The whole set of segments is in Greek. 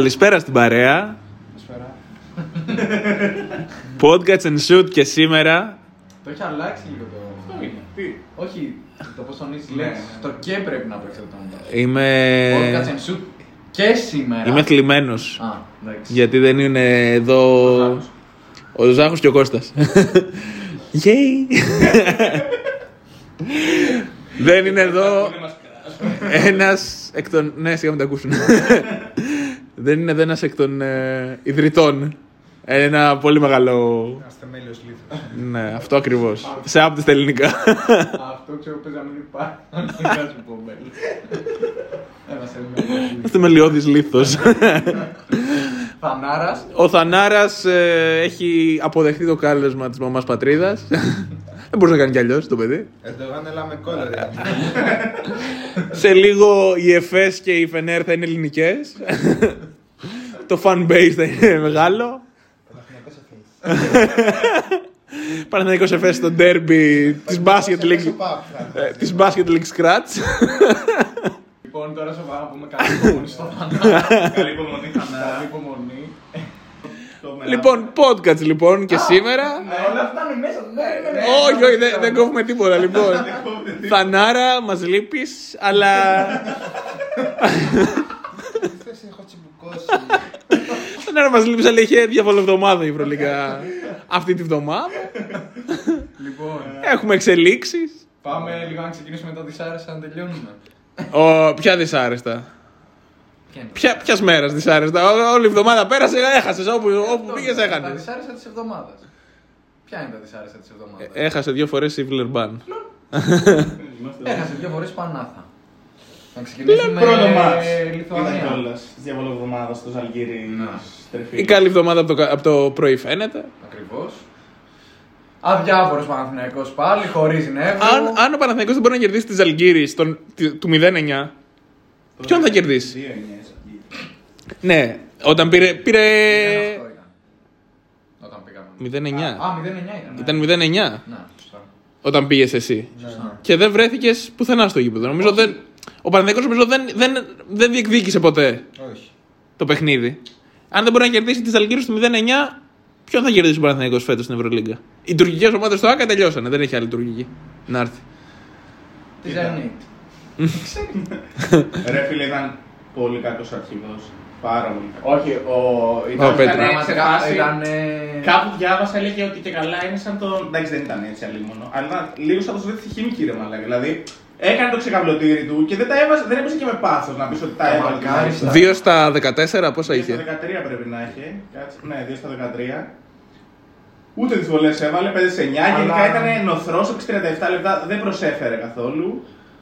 Καλησπέρα στην παρέα. Podcast and shoot και σήμερα. Το έχει αλλάξει λίγο το. Αυτό είναι. Τι; Όχι, το πώς τονίζεις λέξει. Το και πρέπει να παίξει το όνομα. Είμαι. Podcast and shoot και σήμερα. Είμαι θλιμμένος. Α, εντάξει. Γιατί δεν είναι εδώ. Ο Ζάχος και ο Κώστας. Yay! δεν είναι εδώ ένας εκ των... Ναι, σιγά μην τα ακούσουν. Δεν είναι εδώ ένας εκ των ε, ιδρυτών. Ένα πολύ μεγάλο... Αστεμέλιος λίθος. Ναι, αυτό ακριβώς. Σε άπτες τα ελληνικά. Αυτό ξέρω παίζει να μην υπάρχει. Δεν θα σου πω μέλη. Ένα σε Θεμελιώδης λίθος. Φανάρα. Ο Θανάρας ε, έχει αποδεχτεί το κάλεσμα της μαμάς πατρίδας. Δεν μπορούσε να κάνεις κι αλλιώς το παιδί. Ερντογάν έλα με κόλλα ρε. Σε λίγο οι ΕΦΕΣ και οι Φενέρ θα είναι ελληνικές. το fan base θα είναι μεγάλο. Παναθηναϊκός ΕΦΕΣ στο derby της Basket League. ε, Της Basket League Scratch. Λοιπόν, τώρα σοβαρά να πούμε καλή υπομονή στο Φανάρα. Καλή υπομονή, Καλή Φανάρα. υπομονή. Το μελά- λοιπόν, podcast λοιπόν και σήμερα. Ναι, όλα αυτά είναι μέσα. Ναι, ναι, ναι. Όχι, όχι, δεν, δεν κόβουμε τίποτα λοιπόν. Θανάρα, μας λείπεις, αλλά Χθες έχω τσιμπουκώσει. Θανάρα μας λείπεις, αλλά είχε διαβολοβδομάδα η Ευρωλίγα αυτή τη βδομάδα. Λοιπόν, Έχουμε εξελίξεις. πάμε λίγο να ξεκινήσουμε τα δυσάρεστα να τελειώνουμε. Ο, ποια δυσάρεστα; Ποια είναι; Ποια, ποιας μέρας δυσάρεστα. Ό- όλη η εβδομάδα πέρασε, έχασες. Όπου, όπου Αυτό, πήγες Τα έχανες. δυσάρεστα της εβδομάδας. Ποια είναι τα δυσάρεστα της εβδομάδας; Έχασε δύο φορές η Βιλερμπάν. Έχασε δύο φορές Πανάθα. Να ξεκινήσουμε Πρώτο με μάτς. Ήταν Λιθουανία. κιόλας της διαβολοβδομάδας στο Ζαλγίρι Ναι. στρεφή. Η καλή εβδομάδα από το, κα- από το πρωί φαίνεται. Ακριβώς. Αδιάφορο Παναθυναϊκό πάλι, χωρίς νεύρο. Αν, αν ο Παναθηναϊκός δεν μπορεί να κερδίσει τη Ζαλγκύρη στον- τη- του 0-9, ποιον θα κερδίσει; Δύο εννιές, Ζαλγίρι. Ναι, όταν πήρε. πήρε... Αυτό ήταν. Όταν πήγαμε. 0-9. Α, 0-9 ήταν. ναι. Ήταν 0-9 Ναι, σωστά. όταν πήγες εσύ. Σωστά. Και δεν βρέθηκες πουθενά στο γήπεδο. Νομίζω δεν, ο Παναθηναϊκός νομίζω δεν, δεν, δεν διεκδίκησε ποτέ Όχι. το παιχνίδι. Αν δεν μπορεί να κερδίσει τη Ζαλγκύρη του 0-9, ποιον θα κερδίσει ο Παναθηναϊκός φέτος στην Ευρωλίγκα; Οι τουρκικές ομάδες στο ΑΚΑ τελειώσανε. Δεν έχει άλλη τουρκική να έρθει. Τι Zenit. Ρε φίλε, ήταν πολύ κακός αρχηγός. Πάρα πολύ κακός. Όχι, ο. Ο Ήταν Πέτρος. πραγματικά. Σε φάση- Ήταν. Κάπου διάβασα, έλεγε ότι και καλά είναι σαν το. Εντάξει, δεν ήταν έτσι αλλήμωνο. Αλλά ήταν λίγο σαν το Σοβιέτ χημική ρε μαλάκα. Δηλαδή έκανε το ξεκαβλωτήρι του και δεν τα έβαζε, δεν έπαιζε και με πάθος να πεις ότι τα Τα έβαλε. μαρκάριστα. 2 στα 14 πόσα Δύο είχε; στα 13 πρέπει να είχε. Κάτσε. Ναι, 2 στα 13. Ούτε τις βολές έβαλε, 5 σε 9. Αλλά- Γενικά ήταν νωθρός, 6 37 λεπτά δεν προσέφερε καθόλου.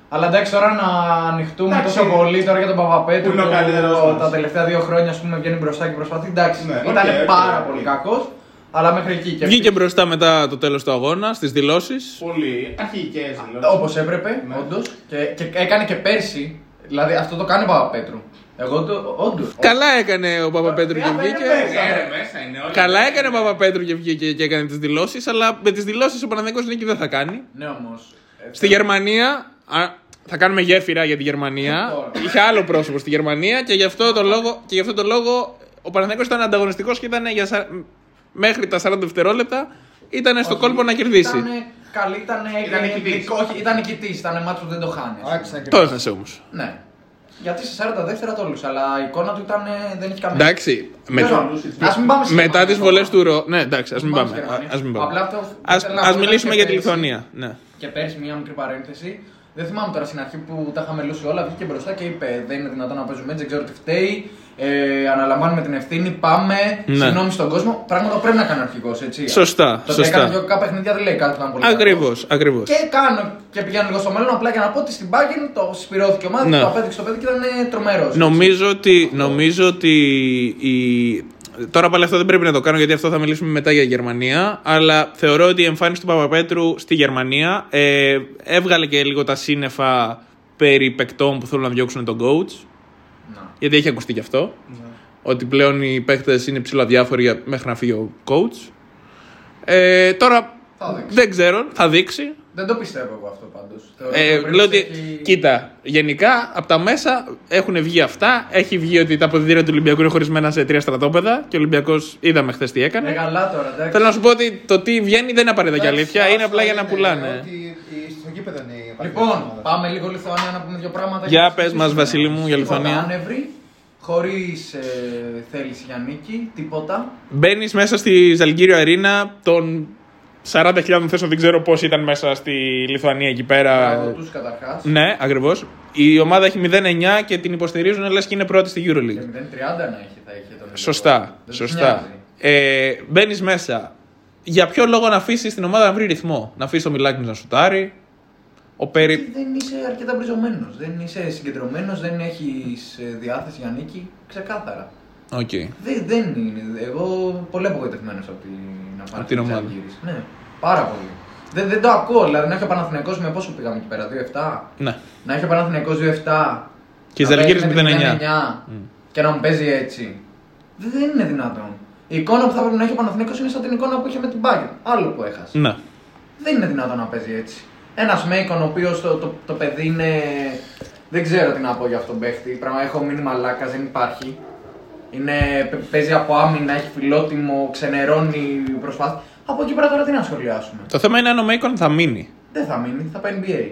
Αλλά εντάξει, τώρα να ανοιχτούμε Εντάξει. τόσο πολύ τώρα για τον Παπαπέτρου. Που είναι ο που καλύτερος μας. Τα τελευταία δύο χρόνια, ας πούμε, βγαίνει μπροστά και προσπαθεί. Εντάξει, Ναι, ήταν OK, OK, πάρα οκ. πολύ κακό. Αλλά μέχρι εκεί και Βγήκε μπροστά μετά το τέλο του αγώνα στις δηλώσεις. Πολύ αρχηγικές δηλώσεις. Όπως έπρεπε, Ναι. όντως. Και, και έκανε και πέρσι. Δηλαδή αυτό το κάνει ο Παπαπέτρου. Εγώ το. Όντως. Καλά έκανε ο Παπαπέτρου και βγήκε. μέσα είναι όλα. Καλά έκανε ο Παπαπέτρου και βγήκε και έκανε τι δηλώσει, αλλά με τι δηλώσει ο Παναθηναϊκός νίκη δεν θα κάνει. Ναι, όμω. Στη Γερμανία, α, θα κάνουμε γέφυρα για τη Γερμανία. Τώρα. Είχε άλλο πρόσωπο στη Γερμανία και γι' αυτό το λόγο, και γι αυτό το λόγο ο Παναθηναϊκός ήταν ανταγωνιστικός και ήταν για, σα- μέχρι τα 40 δευτερόλεπτα ήταν στο κόλπο να κερδίσει. Ήταν καλή, ήταν. Ήταν νικητής. Όχι, ήταν νικητής. Ήταν μάτσος που δεν το χάνεις. Άξιζε να Το έχασε όμως. Ναι. Γιατί σε 40 δεύτερα τόλους, αλλά η εικόνα του ήταν, ε, δεν έχει καμία. Εντάξει, με, Τέλος πάντων, Ας μην πάμε στη μετά Γερμανία, τις βολές όμως. του Ρο. Ναι, εντάξει, ας Ας μην στη πάμε. Γερμανία. Ας μην πάμε. Απλά αυτό Ας, ήθελα να ας πω μιλήσουμε και για τη πέρσι. Λιθουανία. Ναι. Και πέρσι, μια μικρή παρένθεση, Δεν θυμάμαι τώρα στην αρχή που τα είχαμε λούσει όλα, βγήκε μπροστά και είπε: Δεν είναι δυνατόν να παίζουμε έτσι, δεν ξέρω τι φταίει. Ε, αναλαμβάνουμε την ευθύνη, πάμε. Ναι. Συγγνώμη στον κόσμο. Πράγματα που πρέπει να κάνει ο αρχηγός, έτσι. Σωστά, Το σωστά. έκανε δύο κάπα παιχνίδια δεν λέει κάτι που ήταν πολύ Ακριβώ, κακός. ακριβώς. Και κάνω και πηγαίνω λίγο στο μέλλον απλά για να πω ότι στην Bayern το συσπηρώθηκε η ομάδα, Ναι. το απέδειξε το παιδί και ήταν τρομερός. Νομίζω ότι, νομίζω ότι η... Τώρα πάλι αυτό δεν πρέπει να το κάνω γιατί αυτό θα μιλήσουμε μετά για Γερμανία. Αλλά θεωρώ ότι η εμφάνιση του Παπαπέτρου στη Γερμανία ε, έβγαλε και λίγο τα σύννεφα περί παικτών που θέλουν να διώξουν τον coach. Γιατί έχει ακουστεί και αυτό. Ότι πλέον οι παίχτε είναι ψηλά διάφοροι για- μέχρι να φύγει ο coach. Ε, τώρα Θα δείξει. δεν ξέρω, θα δείξει. Δεν το πιστεύω εγώ αυτό πάντως. Ε, λέω ότι, κοίτα, γενικά από τα μέσα έχουν βγει αυτά. Έχει βγει ότι τα αποδητήρια του Ολυμπιακού είναι χωρισμένα σε τρία στρατόπεδα και ο Ολυμπιακός είδαμε χθες τι έκανε. Ε, καλά τώρα, εντάξει. Θέλω να σου πω ότι το τι βγαίνει δεν είναι απαραίτητα και αλήθεια, Εντάξει, είναι απλά για να είναι πουλάνε. Ότι η- στο γήπεδο είναι η Λοιπόν, πάμε λίγο Λιθουανία να πούμε δύο πράγματα. Για να πες συζητήσουμε. μας, Βασίλη μου, για Τίποτα Λιθουανία. Άνευρη, χωρίς ε, θέληση για νίκη, τίποτα. Μπαίνεις μέσα στη Ζαλγκύριο Αρίνα, των 40.000 θέσεων δεν ξέρω πώς ήταν μέσα στη Λιθουανία εκεί πέρα. Μπράβο τους καταρχάς. Ναι, ακριβώς. Η ομάδα έχει 0-9 και την υποστηρίζουν λες και είναι πρώτη στη Και 0-30 Euroleague. να έχει, θα είχε τον Σωστά, Δεν τους σωστά. νοιάζει. Ε, Μπαίνεις μέσα. Για ποιο λόγο να αφήσεις την ομάδα να βρει ρυθμό; Να αφήσεις το Μιλάκη να σουτάρει. Ο Πέρι. Γιατί δεν είσαι αρκετά μπριζωμένο. Δεν είσαι συγκεντρωμένος, δεν έχεις διάθεση για νίκη. Ξεκάθαρα. Οκ. Δεν, δεν είναι. Εγώ πολύ απογοητευμένος από την Από την ομάδα. Ναι, πάρα πολύ. Δεν, δεν το ακούω. Δηλαδή να έχει ο Παναθηναϊκός με πόσο πήγαμε εκεί πέρα, 2-7. Ναι. Να έχει ο Παναθηναϊκός 2-7. Και η να παίζει Ζαλγκύρης με τη 0-9. 0-9 Και να μου παίζει έτσι. Δεν είναι δυνατόν. Η εικόνα που θα πρέπει να έχει ο Παναθηναϊκός είναι σαν την εικόνα που είχε με την Bayern. Άλλο που έχασε. Ναι. Δεν είναι δυνατόν να παίζει έτσι. Ένας Macon ο οποίος το, το, το παιδί είναι. Δεν ξέρω τι να πω για αυτόν τον παίχτη. Πράγμα έχω μείνει μαλάκας, δεν υπάρχει. Είναι, παι- παίζει από άμυνα, έχει φιλότιμο, ξενερώνει προσπάθεια. Από εκεί πέρα τώρα τι να σχολιάσουμε; Το θέμα είναι αν ο Μέικον θα μείνει. Δεν θα μείνει, θα πάει NBA.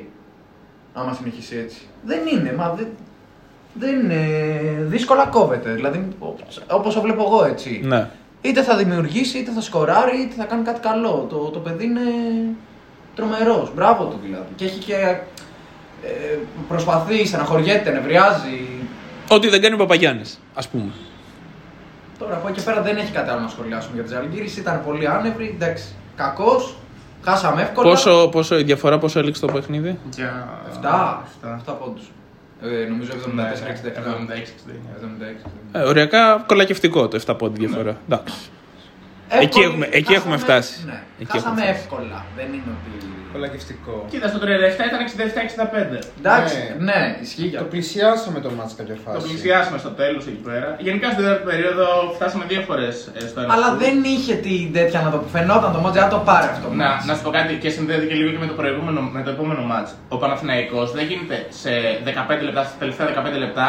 Άμα συνεχίσει έτσι. Δεν είναι, μα δεν. Δεν είναι. Δύσκολα κόβεται. Δηλαδή, όπως το βλέπω εγώ έτσι. Ναι. Είτε θα δημιουργήσει, είτε θα σκοράρει, είτε θα κάνει κάτι καλό. Το, το παιδί είναι τρομερός. Μπράβο του δηλαδή. Και έχει και. Ε, προσπαθεί, στεναχωριέται, νευριάζει. Ό,τι δεν κάνει ο Παπαγιάννης, ας πούμε. Τώρα από εκεί και πέρα δεν έχει κάτι άλλο να σχολιάσουμε για τη Ζαλγκύρης. Ήταν πολύ άνευρη. Εντάξει. Κακός. Χάσαμε εύκολα. Πόσο, πόσο, η διαφορά πόσο έληξε το παιχνίδι; Για 7. 7 πόντους. Ε, νομίζω 74-67. Ναι, 76. Ε, οριακά κολακευτικό το 7 πόντι διαφορά. Εντάξει. Εκεί έχουμε- εκεί έχουμε φτάσει. Ναι. Εκεί Χάσαμε έχουμε φτάσει. εύκολα. Δεν είναι ότι. Κολακευτικό. Κοίτα, στο 37 ήταν 67-65. Εντάξει, Ναι. ναι, ισχύει για Το αυτό. πλησιάσαμε το μάτς κάποια Το φάση. πλησιάσαμε στο τέλος εκεί πέρα. Γενικά στην τέταρτη περίοδο φτάσαμε δύο φορές στο ένα. Αλλά σουτ. δεν είχε την τέτοια να το φαινόταν το μάτζ, αν το πάρει αυτό. το Να, μάτς. να σου πω κάτι και συνδέεται και λίγο και με το, προηγούμενο, με το επόμενο μάτς. Ο Παναθηναϊκός δεν γίνεται σε 15 λεπτά, στα τελευταία 15 λεπτά,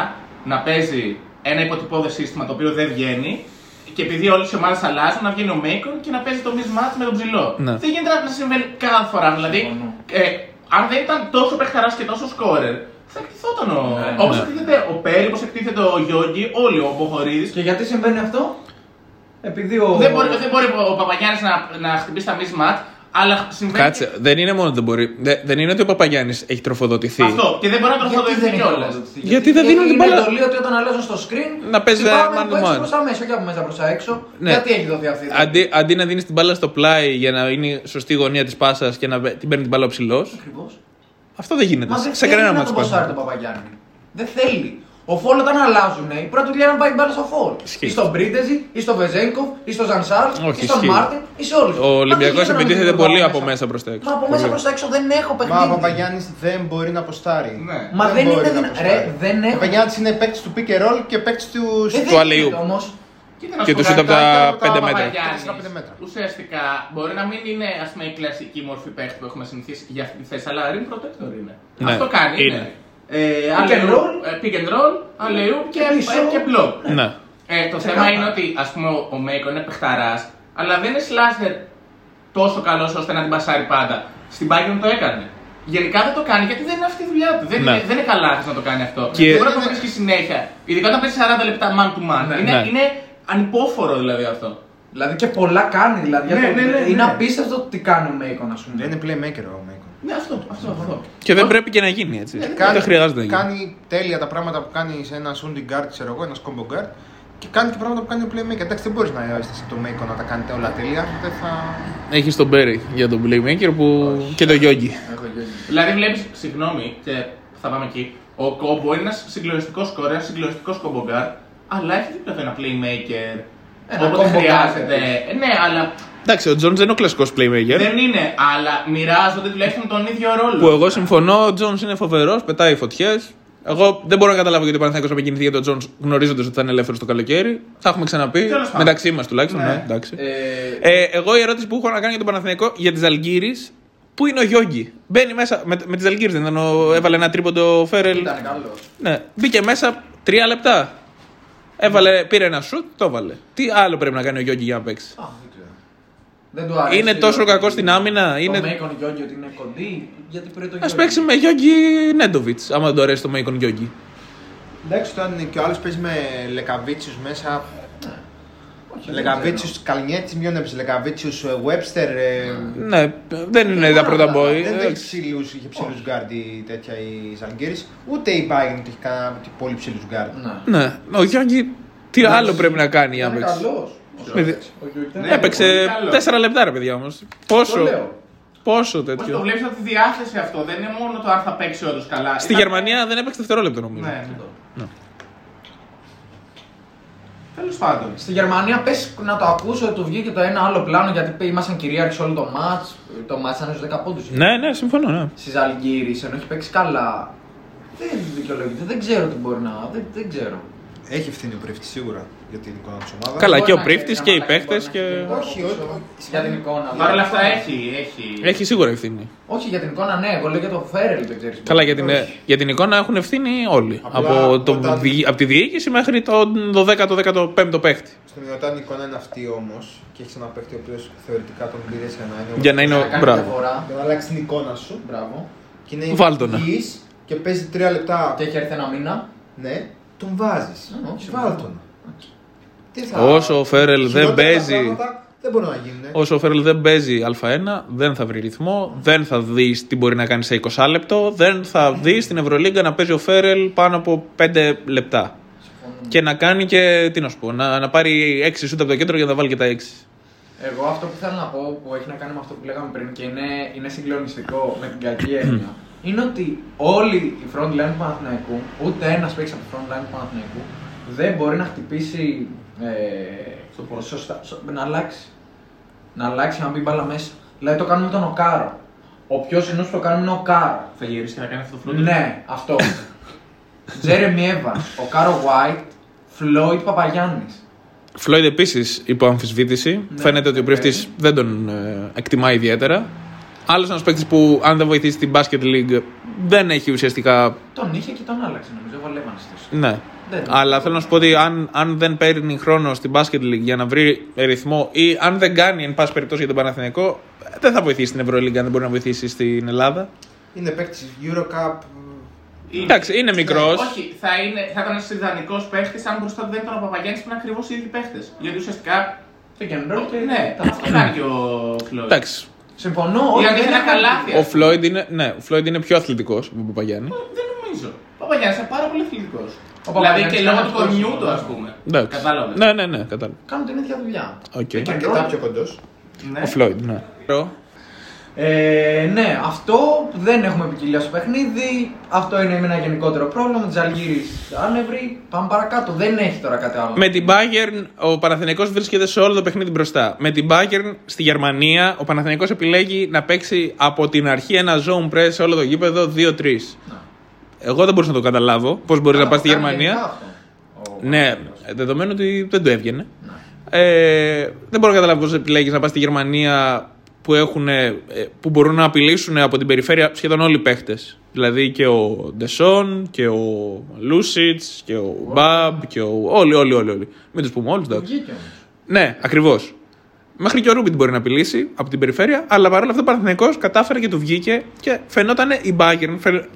να παίζει ένα υποτυπώδες σύστημα το οποίο δεν βγαίνει και επειδή όλε οι ομάδε αλλάζουν, να βγαίνει ο Μέικον και να παίζει το mismatch με τον ψηλό. Ναι. Δεν γίνεται να συμβαίνει κάθε φορά. Δηλαδή, Συμφωνώ. ε, αν δεν ήταν τόσο παιχταράς και τόσο σκόρερ, θα εκτιθόταν ο. Ναι, Όπως ναι. εκτίθεται ο Πέρι, όπω εκτίθεται ο Γιώργη, όλοι ο Μποχορίδη. Και γιατί συμβαίνει αυτό, επειδή ο. Δεν μπορεί, δεν μπορεί ο Παπαγιάννης να, να χτυπήσει τα mismatch, αλλά συμβαίνει. Κάτσε, δεν είναι μόνο ότι δεν μπορεί. δε- δεν είναι ότι ο Παπαγιάννης έχει τροφοδοτηθεί. Αυτό. Και δεν μπορεί να Γιατί τροφοδοτηθεί δεν είναι κιόλας. τροφοδοτική, Γιατί δεν δίνουν την είναι μπάλα. εντολή ότι όταν αλλάζουν στο screen. Να παίζει την μπάλα από to έξω. προς τα μέσα, όχι από μέσα προς τα έξω. Ναι. Γιατί έχει δοθεί αυτή η εντολή; Αντί, αντί να δίνεις την μπάλα στο πλάι για να είναι σωστή η γωνία της πάσας και να την παίρνει την μπάλα ο ψηλός, Ακριβώς. αυτό δεν γίνεται. Μα δεν σε θέλει κανένα να ματς να τον ποστάρει τον Παπαγιάννη. Δεν θέλει. Ο Fall όταν αλλάζουν, η πρώτη δουλειά είναι να πάει μπάλα στο Fall. Ισχύει. Ή στον Πρίντεζη, ή στον Βεζένκοφ, ή στον Σαν Ρος, Όχι, ή στον ισχύει. Μάρτιν, ή σε όλους. Ο Ολυμπιακός επιτίθεται πολύ από μέσα προς τα έξω. Μα από Πολύ. μέσα προς τα έξω δεν έχω Μα ο παιχνίδι. Παπαγιάννης δεν μπορεί να αποστάρει. Ναι. Μα δεν μπορεί είναι να δυνα- αποστάρει. Ρε, δεν Ο έχω. Παπαγιάννης είναι παίκτης του pick and roll και παίκτης του. Ε, του δεν αλλιού. γίνεται όμως. Κοίτα να Και σου του πω σούτ από κάτι. τα από τα 5 Ο μέτρα. Παπαγιάννης, 4-5 μέτρα. Ουσιαστικά μπορεί να μην είναι ας πούμε, η κλασική μορφή παίχτη που έχουμε συνηθίσει για αυτή τη θέση, αλλά ring protector είναι. Ναι, Αυτό κάνει. είναι. Είναι. Ε, Pick and alley-oop, roll. ε, pick and roll, alley-oop και, Και πίσω. ε, και block. Ναι. Ε, το θέμα Ξεκάθαρα. είναι ότι ας πούμε, ο- ο Μέικο είναι παιχταράς, αλλά δεν είναι σλάστερ τόσο καλός ώστε να την πασάρει πάντα. Στην Bayern το έκανε. Γενικά δεν το κάνει γιατί δεν είναι αυτή η δουλειά του. Δεν, Ναι. είναι, δεν είναι καλά να το κάνει αυτό. Και- Δεν μπορεί να το βρίσκει συνέχεια. Ειδικά όταν παίζει 40 λεπτά man to man. Ναι. είναι, Ναι. είναι ανυπόφορο δηλαδή αυτό. Δηλαδή και πολλά κάνει. Δηλαδή, Ναι, για το- ναι, ναι, είναι ναι. απίστευτο τι κάνει ο Μέικον, ας πούμε. Δεν είναι playmaker ο Μέικον. Ναι, αυτό, αυτό, αυτό. Και δεν πρέπει και να γίνει έτσι. δεν χρειάζεται να γίνει. κάνει τέλεια τα πράγματα που κάνει σε ένα shooting guard, ξέρω εγώ, ένας combo guard. Και κάνει και πράγματα που κάνει ο playmaker. Εντάξει, δεν μπορείς να είστε σε το Macon να τα κάνετε όλα τέλεια. Δεν θα. Έχεις τον Perry για τον Playmaker που... και τον Γιώργη. Έχω Γιώργη. Δηλαδή βλέπεις, συγγνώμη, και θα πάμε εκεί. Ο Κόμπο είναι ένα συγκλονιστικός σκόρερ, ένα συγκλονιστικό combo guard, αλλά έχει δίπλα του ένα playmaker. Ένα Όποτε combo guard χρειάζεται. επίσης. Ε, Ναι, αλλά Εντάξει, ο Τζον δεν είναι ο κλασικός Playmaker. δεν είναι. Αλλά μοιράζονται τουλάχιστον τον ίδιο ρόλο. Που εγώ συμφωνώ, ο Τζον είναι φοβερός, πετάει φωτιές. Εγώ δεν μπορώ να καταλάβω γιατί ο Παναθηναϊκός να κινηθεί για τον Τζον γνωρίζοντας ότι θα είναι ελεύθερος το καλοκαίρι. Θα έχουμε ξαναπεί. Τέλος πάντων. Μεταξύ μας τουλάχιστον. Ναι. Ναι. εντάξει. Ε, Ε, εγώ η ερώτηση που έχω να κάνω για τον Παναθηναϊκό για τη Ζαλγκίρις. Πού είναι ο Γιώργη. Μπαίνει μέσα. Με, με τη Ζαλγκίρις δεν ήταν. Ο, έβαλε ένα τρίποντο Φέρελ. Ήταν καλό. Ναι. Μπήκε μέσα τρία λεπτά. Έβαλε, πήρε ένα σουτ, το έβαλε. Τι άλλο πρέπει να κάνει ο Γιώργη για να παίξει; Α, δεν ξέρω. Δεν του αρέσει. Είναι τόσο ότι- κακό στην άμυνα. Το Είναι... Macon Γιώργη ότι είναι κοντή. Γιατί πήρε το Α Γιώργη. παίξει με Γιώργη Νέντοβιτς, άμα δεν το αρέσει το Macon Γιώργη. Εντάξει, όταν είναι και ο άλλος παίζει με Λεκαβίτσιους μέσα. Όχι, δεν Λεκαβίτσιους ξέρω. Καλνιέτης, ποιον έπαιζε. Λεκαβίτσιους Webster. ε, Ναι, δεν είναι τα πρώτα boy. Δεν έχει εντάξει. ψηλούς, είχε ψηλούς γκάρντ η τέτοια η Ζαλγκίρις. Ούτε η Bayern έχει κανένα πολύ ψηλούς γκάρντ. Ναι. Ναι, ο Γιώργη τι άλλο πρέπει να κάνει για να Είναι παίξει. καλός. Με δι- Ο Γιώργη ήταν Ναι, Έπαιξε πολύ καλό. 4 λεπτά ρε παιδιά όμως. Το Πόσο, λέω. πόσο Πώς το τέτοιο. βλέπεις από τη διάθεση αυτό; Δεν είναι μόνο το αν θα παίξει όντως καλά. Στη Ήταν- Γερμανία δεν έπαιξε δευτερόλεπτο νομίζω. Ναι, ναι. Τέλος πάντων. Στη Γερμανία πες να το ακούσω ότι του βγήκε το ένα άλλο πλάνο γιατί είπε, ήμασταν κυρίαρχοι όλο το μάτς. Το μάτς ήταν στους 10 πόντους. Ναι, ναι, συμφωνώ. Ναι. Στη Ζαλγκύρης, ενώ έχει παίξει καλά. Δεν δικαιολογείται, δεν ξέρω τι μπορεί να... Δεν, δεν ξέρω. Έχει ευθύνη ο Πρίφτη σίγουρα για την εικόνα της ομάδας. Καλά, Μπορεί και ο να Πρίφτης ξέρει, και οι κανένα παίχτες μπορεί και- να έχει Όχι, πίσω. όχι. Για την εικόνα. Παρ' όλα λέω. αυτά έχει. έχει... Έχει σίγουρα ευθύνη. Όχι για την εικόνα, ναι, εγώ λέω για το Φέρελ, δεν ξέρεις. Καλά, για την, για την εικόνα έχουν ευθύνη όλοι. Απλά από, το, όταν- δι- από τη διοίκηση μέχρι τον 12ο-15ο παίχτη. Στον όταν η εικόνα είναι αυτή όμως και έχεις ένα παίχτη ο οποίος θεωρητικά τον πήρες για να είναι. Για να είναι ο. Να κάνει Μπράβο. διαφορά. Για να αλλάξει την εικόνα σου. Μπράβο. Και είναι Βάλτονα. υγιής και παίζει τρία λεπτά. Και έχει έρθει ένα μήνα. Ναι, τον βάζεις. Α, όχι, Βάλτονα. Τι θα- Όσο ο Φέρελ δεν Χειρότερα παίζει. πράγματα Δεν μπορούν να γίνουν. Όσο ο Φέρελ δεν παίζει Α1, δεν θα βρει ρυθμό, δεν θα δεις τι μπορεί να κάνει σε 20 λεπτό, δεν θα δεις στην Ευρωλίγκα να παίζει ο Φέρελ πάνω από 5 λεπτά. Και να κάνει και, τι να σου πω, να, να πάρει 6 σούτ από το κέντρο για να βάλει και τα 6. Εγώ αυτό που θέλω να πω που έχει να κάνει με αυτό που λέγαμε πριν και είναι, είναι συγκλονιστικό με την κακή έννοια είναι ότι όλοι οι front line του Παναθηναϊκού, ούτε ένας παίξει από τη front line του Παναθηναϊκού, δεν μπορεί να χτυπήσει ε, σωστά, σω- να αλλάξει. Να αλλάξει να μπει μπάλα μέσα. Δηλαδή το κάνουμε τον ο Κάρο. Ο πιο συνήθως που το κάνουμε είναι ο Κάρο. Θα γυρίσεις και θα κάνει αυτό το floater το. Ναι, αυτό. Jeremy Evans, ο Κάρο White, Floyd Παπαγιάννης. Floyd επίσης υπό αμφισβήτηση. Ναι, Φαίνεται ότι ο οκ. Πρίφτης δεν τον ε, εκτιμά ιδιαίτερα. Άλλος ένας παίκτης που, αν δεν βοηθήσει την Basket League, δεν έχει ουσιαστικά. Τον είχε και τον άλλαξε νομίζω. Έβαλε επαναστήση. Ναι. Δεν. Αλλά θέλω να σου πω ότι αν, αν δεν παίρνει χρόνο στην Basket League για να βρει ρυθμό ή αν δεν κάνει εν πάση περιπτώσει για τον Παναθηναϊκό, δεν θα βοηθήσει στην Ευρωλίγκα αν δεν μπορεί να βοηθήσει στην Ελλάδα. Είναι παίκτης Eurocup. Είναι- Εντάξει, είναι μικρός. Όχι, θα, είναι, θα ήταν ένας ιδανικός παίχτη αν μπροστά του δεν ήταν ο Παπαγιάννης που είναι ακριβώς οι ίδιοι παίχτε. Γιατί ουσιαστικά. Το κεντρό και Ναι, τα αυτό κάνει και ο Floyd. Εντάξει. Συμφωνώ. Η όχι, αλήθεια δεν είναι καλάθια. Ο Floyd είναι, ναι, ο Floyd είναι πιο αθλητικός από τον Παπαγιάννη. Δεν νομίζω. Ο Παπαγιάννης είναι πάρα πολύ αθλητικός. Ο Δηλαδή Παπαγιάννης και είναι λόγω του αυτός, κορμιού του, ναι. ας πούμε. Εντάξει. Κατάλαβες. Ναι, ναι, ναι, κατάλαβα. Κάνουν την ίδια δουλειά. Οκ. Και Αρκετά πιο κοντός. Ναι. Ο Floyd, ναι. Ε, ναι, αυτό δεν έχουμε ποικιλία στο παιχνίδι. Αυτό είναι ένα γενικότερο πρόβλημα. Τη Ζαλγκίρις άνευρη. Πάμε παρακάτω. Δεν έχει τώρα κάτι άλλο. Με την Bayern ο Παναθηναϊκός βρίσκεται σε όλο το παιχνίδι μπροστά. Με την Bayern στη Γερμανία ο Παναθηναϊκός επιλέγει να παίξει από την αρχή ένα zone press σε όλο το γήπεδο 2-3. Εγώ δεν μπορούσα να το καταλάβω πώς μπορείς να πας στη Κάνει Γερμανία. γενικά αυτό. Ο- Ναι, δεδομένου ότι δεν του έβγαινε. Ε, δεν μπορώ να καταλάβω πώς επιλέγεις να πας στη Γερμανία που, έχουν, ε, που μπορούν να απειλήσουν από την περιφέρεια σχεδόν όλοι οι παίχτες. Δηλαδή και ο Ντεσόν και ο Λούσιτς και ο Μπαμπ και ο. Όλοι, όλοι, όλοι. όλοι. Μην τους πούμε όλους, Του εντάξει. βγήκε όμως. Ναι, ακριβώς. Μέχρι και ο Ρούμπιτ μπορεί να απειλήσει από την περιφέρεια, αλλά παρόλα αυτά ο Παναθηναϊκός κατάφερε και του βγήκε και φαινόταν η Bayern. Φαι...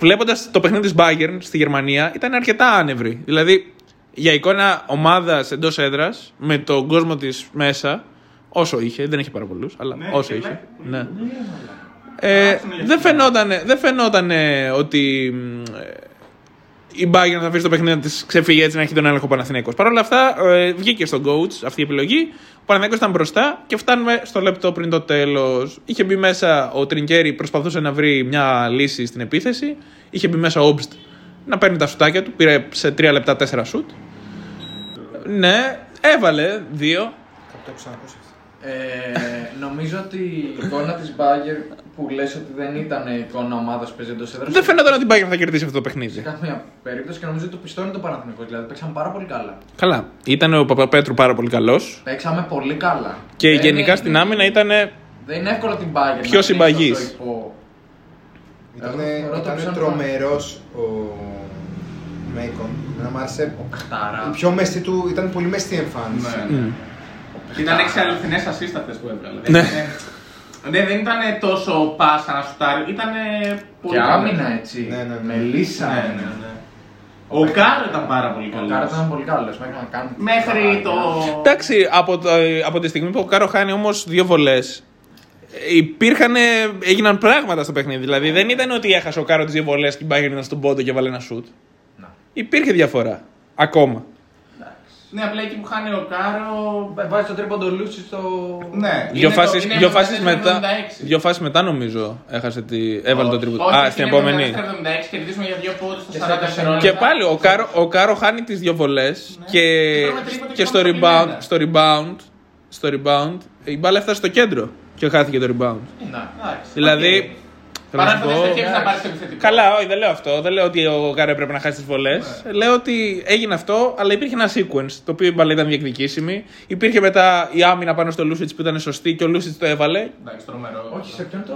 Βλέποντας το παιχνίδι της Bayern στη Γερμανία, ήταν αρκετά άνευρη. Δηλαδή, για εικόνα ομάδας εντός έδρας, με τον κόσμο της μέσα, όσο είχε, δεν είχε πάρα πολλούς, αλλά Ναι, όσο και είχε. βλέπει. Ναι. Ε, Άξονα για δεν αυτό. φαινόταν δεν φαινότανε ότι μ, ε, η Bayern θα αφήσει το παιχνίδι να της ξεφύγει έτσι να έχει τον έλεγχο ο Παναθηναϊκός. Παρ' όλα αυτά ε, βγήκε στον coach αυτή η επιλογή. Ο Παναθηναϊκός ήταν μπροστά και φτάνουμε στο λεπτό πριν το τέλος. Είχε μπει μέσα ο Τρινκέρι, προσπαθούσε να βρει μια λύση στην επίθεση. Είχε μπει μέσα ο Όμπστ να παίρνει τα σουτάκια του. Πήρε σε τρία λεπτά τέσσερα σουτ. Ναι, έβαλε δύο. Κάπου το έχω ξανακούσει αυτό. Ε, νομίζω ότι η εικόνα της Bayern που λες ότι δεν ήταν εικόνα ομάδας που παίζει εντό έδρα. Δεν φαινόταν ότι η Bayern θα κερδίσει αυτό το παιχνίδι. Σε καμία περίπτωση και νομίζω ότι το πιστό είναι το Παναθηνικό. Δηλαδή παίξαμε πάρα πολύ καλά. Καλά. Ήταν ο Παπαπέτρου πάρα πολύ καλός. Παίξαμε πολύ καλά. Και Δεν γενικά είναι- στην άμυνα ήταν. Δεν είναι εύκολο την Bayern. Πιο να συμπαγής. κρίνεις το υπό- Ήτανε, Εγώ θεωρώ το ήτανε πιο τρομερός ο Μέικον. Εμένα μου άρεσε. Οχτάρα. Η πιο μεστή του ήταν πολύ μεστή εμφάνιση. Ναι, ναι. Ήταν έξι αληθινές ασίστατε που έβγαλε. Δεν Ναι. Ήτανε- Ναι, δεν ήταν τόσο πάσα να σουτάρει, ήταν πολύ Και καλός. άμυνα έτσι. Ναι, ναι, ναι. Με λύσα. Ναι, ναι, ναι. Ο Κάρο ήταν πάρα πολύ Ο καλός. Κάρα ήταν πολύ καλός. Μέχρι να κάνει. Μέχρι το. Εντάξει, από, το, από τη στιγμή που ο Κάρο χάνει όμως δύο βολές, υπήρχαν, έγιναν πράγματα στο παιχνίδι. Δηλαδή δεν ήταν ότι έχασε ο Κάρο τις δύο βολές και η Bayern ήταν στον πόντο και βάλε ένα σουτ. Να. Υπήρχε διαφορά. Ακόμα. Ναι, απλά εκεί που χάνει ο Κάρο. Βάζει το τρίποντο Λούτσιτς το. Ναι, Δύο είναι το- φάσεις, είναι δύο 74-76. φάσεις μετά, δύο φάσεις μετά νομίζω έχασε τη, έβαλε το τρίποντο. Όχι, Α, στην είναι επόμενη. 76, κερδίζουμε για δύο πόντους στο Και 40 σε- δευτερόλεπτα. Και πάλι ο Κάρο, ο Κάρο χάνει τις δύο βολές και, τρώμε τρίποντα και και στο, πάμε rebound, στο στο, rebound, στο rebound η μπάλα έφτασε στο κέντρο και χάθηκε το rebound. Να. Εντάξει, Δηλαδή, οκ. θέλω να Παρά σου το πω- δεν σκέφτεσαι να πάρεις το επιθετικό. Καλά, όχι, δεν λέω αυτό. Δεν λέω ότι ο Κάρο έπρεπε να χάσει τις βολές. Ναι. Λέω ότι έγινε αυτό, αλλά υπήρχε ένα sequence το οποίο η μπάλα ήταν διεκδικήσιμη. Υπήρχε μετά η άμυνα πάνω στο Λούτσιτς που ήταν σωστή και ο Λούτσιτς το έβαλε. Εντάξει, τρομερό. Όχι, σε ποιον το.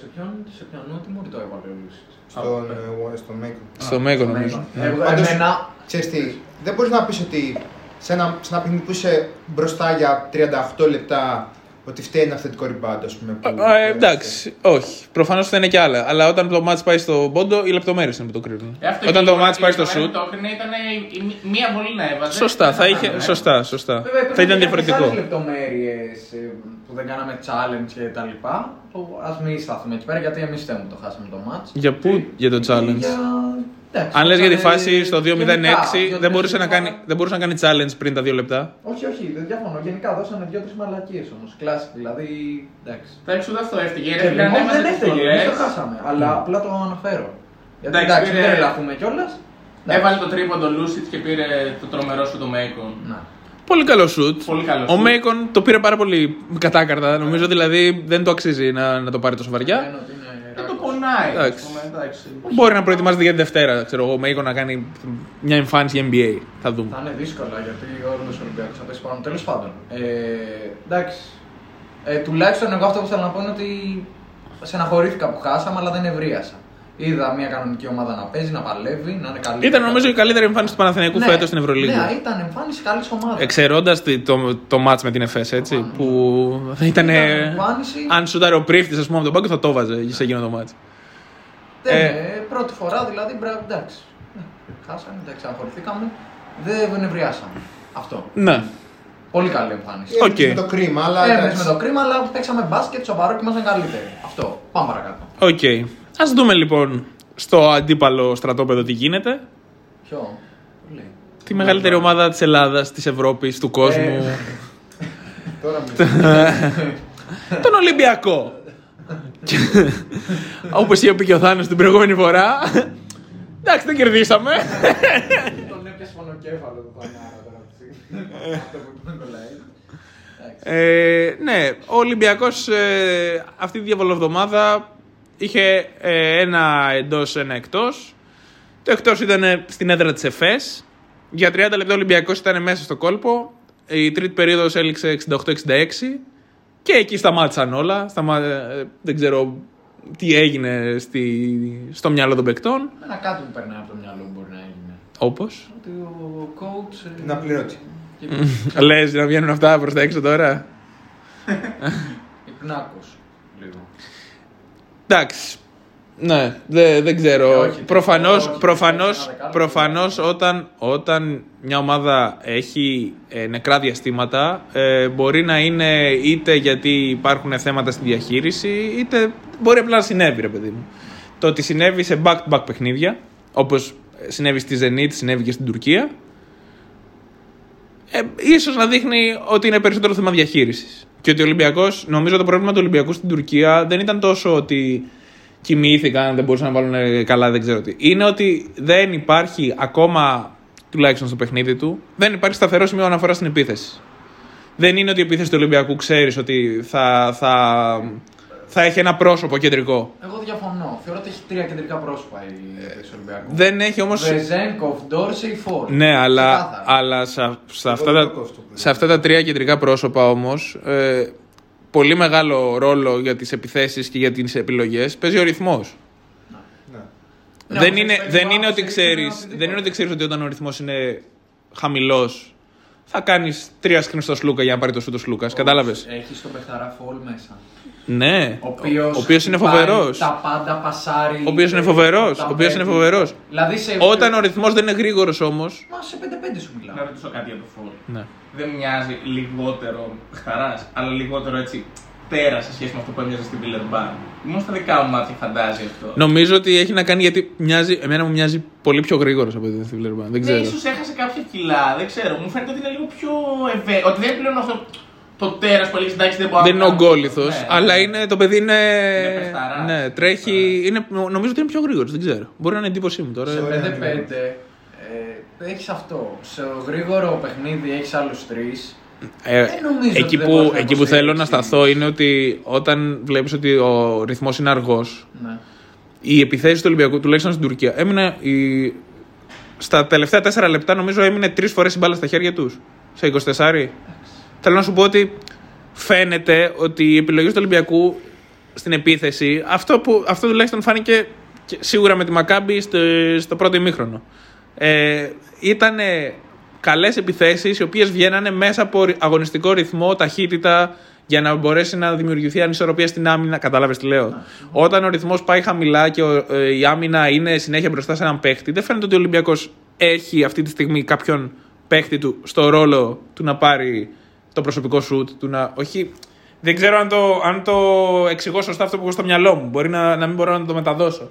Σε ποιον, σε ποιον τι μου το έβαλε ο Λούτσι. Στον, ε, στον Μέικον. Στο Μέγο νομίζω. Εγώ Πάντως- εμένα. Ξέρεις τι, δεν μπορείς να πεις ότι σε ένα, σε ένα παιχνίδι που είσαι μπροστά για 38 λεπτά ότι φταίει ένα θετικό ριμπάντο, ας πούμε. που- Α, ε, εντάξει, όχι. Προφανώς θα είναι και άλλα. Αλλά όταν το μάτς πάει στο πόντο, οι λεπτομέρειες είναι που το κρίνουν. Ε, αυτό Όταν και το η μάτς πάει στο λεπτομέρεια σουτ. που Το έκρινε ήταν η- η- μία βολή να έβαζε. Σωστά, Δεν θα είχε. κάναμε. Σωστά, σωστά. Βέβαια, Θα ήταν Άλλε διαφορετικό. λεπτομέρειες που δεν κάναμε challenge και τα λοιπά. Α μην σταθούμε εκεί πέρα γιατί εμείς θέλουμε το χάσαμε το match. Για πού, για το challenge; Για... εντάξει, Αν λες για τη ήταν, φάση ε, στο 2-0-6, γενικά, δεν διότι μπορούσε, να γενικά- κάνει, δεν μπορούσε να κάνει challenge πριν τα δύο λεπτά. Όχι, όχι, δεν διαφωνώ. Γενικά δώσανε δύο-τρεις μαλακίες όμως. Κλάσικ δηλαδή. Εντάξει. Θα έξω αυτό έφτυγε. Και Ρε φίλε, αν λοιπόν, έβαζε δεν τις έφταιγε, βολές, εμείς το χάσαμε. Αλλά απλά το αναφέρω. Γιατί Εντάξει, εντάξει, πήρε- δεν τρελαθούμε κιόλας. Έβαλε το τρίποντο Λούσιτ και πήρε το τρομερό σου το Μέικον. Να. Πολύ καλό σουτ. Πολύ καλό Ο σουτ. Μέικον το πήρε πάρα πολύ κατάκαρτα. Νομίζω δηλαδή δεν το αξίζει να, να το πάρει τόσο βαριά. Πονάει. ας Εντάξει. πούμε, εντάξει. Μπορεί να προετοιμάζεται για τη Δευτέρα. Ξέρω εγώ, ο Μέικον να κάνει μια εμφάνιση για NBA. Θα δούμε. Θα είναι δύσκολα γιατί όλο ο Ολυμπιακός θα πέσει πάνω. Τέλος πάντων. Ε, εντάξει. Ε, τουλάχιστον εγώ αυτό που θέλω να πω είναι ότι στεναχωρήθηκα που χάσαμε, αλλά δεν ευρίασα. Είδα μια κανονική ομάδα να παίζει, να παλεύει, να είναι καλή. Ήταν νομίζω η καλύτερη εμφάνιση του Παναθηναϊκού Ναι, φέτος στην Ευρωλίγα. Ναι, ήταν εμφάνιση καλής ομάδας. Εξαιρώντας το, το ματς με την ΕΦΕΣ, έτσι. Που θα ήταν. Ήταν εμφάνιση. Αν σούταρε ο Πρίφτης, ας πούμε, από τον πάγκο, θα το βάζε σε εκείνο το ματς. Δεν, ε, ε, πρώτη φορά δηλαδή, μπράβο, εντάξει. Ναι, χάσαμε, εντάξει, αγχωρηθήκαμε. Δεν ευριάσαμε. Αυτό. Ναι. Πολύ καλή εμφάνιση. Οκ. Έμεινες με το κρίμα, αλλά. Έμεινες εντάξει. με το κρίμα, αλλά παίξαμε μπάσκετ σοβαρό και ήμασταν καλύτεροι. Αυτό. Πάμε παρακάτω. Οκ. Ας δούμε λοιπόν στο αντίπαλο στρατόπεδο τι γίνεται. Ποιο; Πού λέει; Τη μεγαλύτερη ομάδα της Ελλάδας, της Ευρώπης, του κόσμου. Ε. Τώρα μου τον Ολυμπιακό. Όπως είπε και ο Θάνος την προηγούμενη φορά. Εντάξει, δεν κερδίσαμε. Τον έπιασε μονοκέφαλο το Πανάρα τώρα. Αυτό που είπε το λέει. Ε, ναι, ο Ολυμπιακός ε, αυτή τη διαβολοβδομάδα είχε ε, ένα εντός, ένα εκτός. Το εκτός ήταν στην έδρα της ΕΦΕΣ. Για 30 λεπτά ο Ολυμπιακός ήταν μέσα στο κόλπο. Η τρίτη περίοδος έληξε 68-66. Και εκεί σταμάτησαν όλα. Σταμα... ε, Δεν ξέρω τι έγινε στη... στο μυαλό των παικτών. Ένα κάτι που περνάει από το μυαλό μου μπορεί να έγινε. Όπως; Ότι ο coach. ε, την απληρώτη. και- Λες να βγαίνουν αυτά προς τα έξω τώρα; Υπνάκος. Λίγο. Εντάξει. Ναι, δε- δεν ξέρω. Ε, όχι, προφανώς, όχι, προφανώς, ένα δεκάλεπτο. προφανώς όταν, όταν μια ομάδα έχει ε, νεκρά διαστήματα ε, μπορεί να είναι είτε γιατί υπάρχουν θέματα στη διαχείριση είτε μπορεί απλά να συνέβη ρε παιδί μου. Το ότι συνέβη σε back-to-back παιχνίδια όπως συνέβη στη Zenit, συνέβη και στην Τουρκία ε, ίσως να δείχνει ότι είναι περισσότερο θέμα διαχείρισης. Και ότι ο Ολυμπιακός, νομίζω το πρόβλημα του Ολυμπιακού στην Τουρκία δεν ήταν τόσο ότι κοιμήθηκαν, δεν μπορούσαν να βάλουν ε, καλά, δεν ξέρω τι. Είναι ότι δεν υπάρχει ακόμα, τουλάχιστον στο παιχνίδι του, δεν υπάρχει σταθερό σημείο αναφοράς στην επίθεση. Δεν είναι ότι η επίθεση του Ολυμπιακού ξέρεις ότι θα, θα, θα έχει ένα πρόσωπο κεντρικό. Εγώ διαφωνώ. Θεωρώ ότι έχει τρία κεντρικά πρόσωπα η επίθεση του Ολυμπιακού. Δεν έχει όμω. Βεζένκοφ, Ντόρσεϊ, Φόρ. Ναι, αλλά, Ξεκάθαρα. αλλά σε, σε, αυτά τα, Ολυμπιακός το σε αυτά τα τρία κεντρικά πρόσωπα όμως ε, πολύ μεγάλο ρόλο για τις επιθέσεις και για τις επιλογές παίζει ο ρυθμός. Ναι, δεν όμως είναι, παίζει δεν βάση, είναι ότι είναι ξέρεις, οτιδήποτε. δεν είναι ότι ξέρεις ότι όταν ο ρυθμός είναι χαμηλός θα κάνεις τρία screen στο Σλούκα για να πάρει το σου το Σλούκας. Κατάλαβες; Έχεις τον Πεχταρά Φολ μέσα. Ναι. Ο οποίος ο οποίος είναι φοβερός. Τα πάντα πασάρει. Ο οποίος είναι ε, φοβερός. τα Ο οποίος είναι πέτει. φοβερός. Δηλαδή σε. Όταν ο ρυθμός δεν είναι γρήγορος όμως. Μα σε 5-5 σου μιλάω. Να ρωτήσω κάτι για το φόρ. Ναι. Δεν μοιάζει λιγότερο χταράς, αλλά λιγότερο έτσι τέρα σε σχέση με αυτό που έμοιαζε στην Βιλερμπάν. Μόνο στα δικά μου μάτια φαντάζει αυτό. Νομίζω ότι έχει να κάνει γιατί μοιάζει, εμένα μου μοιάζει πολύ πιο γρήγορος από την Φιλερμπάν. Δεν Ναι, ξέρω. ίσως έχασε κάποια κιλά, δεν ξέρω. Μου φαίνεται ότι είναι λίγο πιο ευαίσθητο. Ότι δεν είναι πλέον αυτό το τέρας που έλεγες εντάξει δεν μπορώ Δεν είναι να κάνω». ογκόλυθο, Ναι, αλλά ναι. είναι, το παιδί είναι. Είναι παιχταράς. ναι, τρέχει. Είναι, νομίζω ότι είναι πιο γρήγορος, δεν ξέρω. Μπορεί να είναι εντύπωσή μου τώρα. Σε 5-5 Ωραία, ε, έχεις αυτό. Σε γρήγορο παιχνίδι έχεις άλλους τρεις. Ε, δεν νομίζω ότι εκεί δεν που, μπορείς να εκεί που θέλω να υποστηρίξεις. σταθώ είναι ότι όταν βλέπεις ότι ο ρυθμός είναι αργός, Ναι. οι επιθέσει του Ολυμπιακού, τουλάχιστον στην Τουρκία, έμεινε. Η... Στα τελευταία 4 λεπτά νομίζω έμεινε τρεις φορές η μπάλα στα χέρια τους. Σε 24. Θέλω να σου πω ότι φαίνεται ότι οι επιλογέ του Ολυμπιακού στην επίθεση, αυτό, που, αυτό τουλάχιστον φάνηκε και σίγουρα με τη Μακάμπη στο, στο πρώτο ημίχρονο. Ε, ήταν καλές επιθέσεις οι οποίες βγαίνανε μέσα από ρυ- αγωνιστικό ρυθμό, ταχύτητα για να μπορέσει να δημιουργηθεί ανισορροπία στην άμυνα. Κατάλαβες τι λέω; Όταν ο ρυθμός πάει χαμηλά και ο- ε, η άμυνα είναι συνέχεια μπροστά σε έναν παίχτη, δεν φαίνεται ότι ο Ολυμπιακός έχει αυτή τη στιγμή κάποιον παίχτη του στο ρόλο του να πάρει το προσωπικό σουτ. Του να, όχι, δεν ξέρω αν το, αν το εξηγώ σωστά αυτό που έχω στο μυαλό μου. Μπορεί να, να μην μπορώ να το μεταδώσω.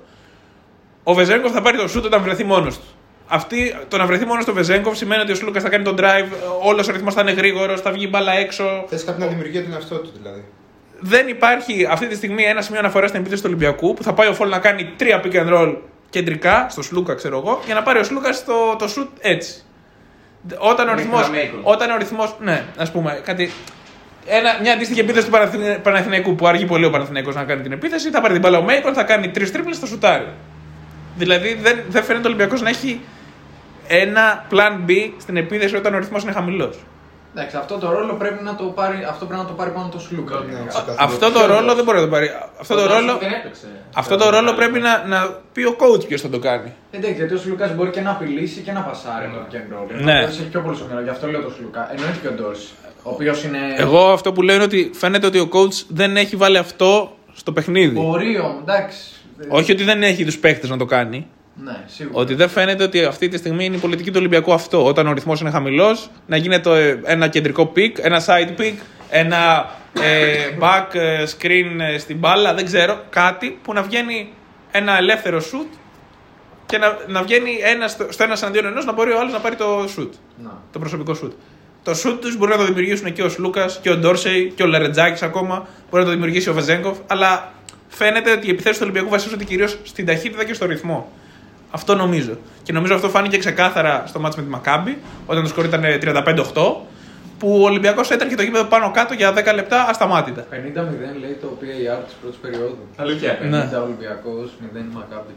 Ο Βεζέγκοφ θα πάρει το σουτ όταν βρεθεί μόνος του. Αυτή, το να βρεθεί μόνος στο Βεζέγκοφ σημαίνει ότι ο Σλούκας θα κάνει τον drive, όλος ο ρυθμός θα είναι γρήγορος, θα βγει μπάλα έξω. Θες κάποιον να δημιουργεί τον εαυτό του δηλαδή. Δεν υπάρχει αυτή τη στιγμή ένα σημείο αναφοράς στην επίθεση του Ολυμπιακού που θα πάει ο Φολ να κάνει τρία pick and roll κεντρικά, στο Σλούκα ξέρω εγώ, για να πάρει ο Σλούκας το, το shoot έτσι. Όταν ο Μέχρι ρυθμός, να Μέικον. όταν ο ρυθμός, ναι, ας πούμε, κάτι, ένα, μια αντίστοιχη επίθεση του Παναθηναι- Παναθηναϊκού που αργεί πολύ ο Παναθηναϊκός να κάνει την επίθεση, θα πάρει την μπάλα ο Μέικον, θα κάνει τρεις τρίπλες, θα σουτάρει. Δηλαδή δεν, δεν φαίνεται ο Ολυμπιακός να έχει ένα plan B στην επίθεση όταν ο ρυθμός είναι χαμηλός. Εντάξει, αυτό το ρόλο πρέπει να το πάρει, αυτό πρέπει να το πάρει πάνω το Σλούκα. Ναι, ξεκάθαρα. Αυτό το ρόλο δεν μπορεί να το πάρει. Αυτό το Ο ρόλο, Ντόρσεϊ δεν έπαιξε. αυτό το ρόλο πρέπει να, να πει ο coach ποιος θα το κάνει. Εντάξει, γιατί ο Σλούκας μπορεί και να απειλήσει και να πασάρει το pick and roll. Ναι. Ο Ντόρση έχει πιο πολύ στο μυαλό, γι' αυτό λέω το Σλούκα. Εννοείται και ο Ντόρση. Ο οποίος είναι. Εγώ αυτό που λέω είναι ότι φαίνεται ότι ο coach δεν έχει βάλει αυτό στο παιχνίδι. Μπορεί όμω, εντάξει. Όχι ότι δεν έχει τους παίχτε να το κάνει. Ναι, σίγουρα. Ότι δεν φαίνεται ότι αυτή τη στιγμή είναι η πολιτική του Ολυμπιακού αυτό. Όταν ο ρυθμός είναι χαμηλός, να γίνεται ε, ένα κεντρικό pick, ένα side pick, ένα ε, back ε, screen ε, στην μπάλα, δεν ξέρω. Κάτι που να βγαίνει ένα ελεύθερο shoot και να, να βγαίνει ένα στο, στο ένα εναντίον ενός να μπορεί ο άλλος να πάρει το shoot. Να. Το προσωπικό shoot. Το shoot τους μπορεί να το δημιουργήσουν και ο Λούκας και ο Ντόρσεϊ και ο Λερετζάκης ακόμα. Μπορεί να το δημιουργήσει ο Βεζέγκοφ. Αλλά φαίνεται ότι οι επιθέσει του Ολυμπιακού βασίζονται κυρίως στην ταχύτητα και στο ρυθμό. Αυτό νομίζω. Και νομίζω αυτό φάνηκε ξεκάθαρα στο μάτσο με τη Μακάμπη, όταν το σκορ ήταν 35-8, που ο Ολυμπιακός έτρεχε το γήπεδο πάνω κάτω για 10 λεπτά ασταμάτητα. 50-0 λέει το PAR τη πρώτης περίοδου. Αλήθεια. 50 Ναι. Ολυμπιακός, 0 Μακάμπι.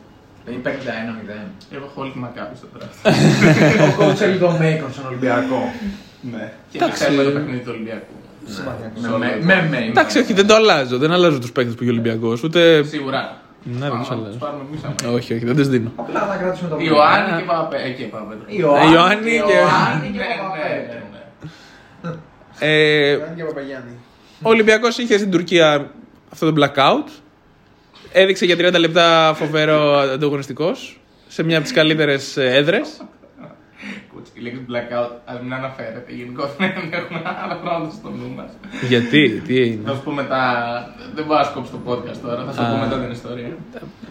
Ή 51-0. Εγώ έχω όλη τη Μακάπη στο draft. Ο coach έλεγε τον Μέικον στον Ολυμπιακό. Ναι. Και Εντάξει. ξέρουμε το παιχνίδι του Ολυμπιακού. Με- με- Με Μέικον. Εντάξει, όχι, δεν το αλλάζω. Δεν αλλάζω τους παίκτες που έχει ο Ολυμπιακός. Ούτε. Σίγουρα. Ναι, δεν τους Τους αλλάζω. πάρουμε εμείς άμα Όχι, όχι, δεν τι δίνω. Απλά θα κρατήσουμε το Ιωάννη και Παπαπέτρου. Εκεί Παπαπέτρου. Ιωάννη, Ιωάννη και- Ιωάννη και Ναι, ναι, Παπαπέτρου. ναι, ναι. Ε, Γιάννη και Παπαγιάννη. ο Ολυμπιακός είχε στην Τουρκία αυτό το blackout. Έδειξε για 30 λεπτά φοβερό ανταγωνιστικός σε μια από τις καλύτερες έδρες. Κούτσι, Η λέξη blackout, α μην αναφέρεται. Γενικώ δεν έχουμε άλλα πράγματα στο νου μας. Γιατί, τι Θα είναι. σου πω μετά. Δεν μπορώ να κόψω το podcast τώρα, θα σου Α. πω μετά την ιστορία.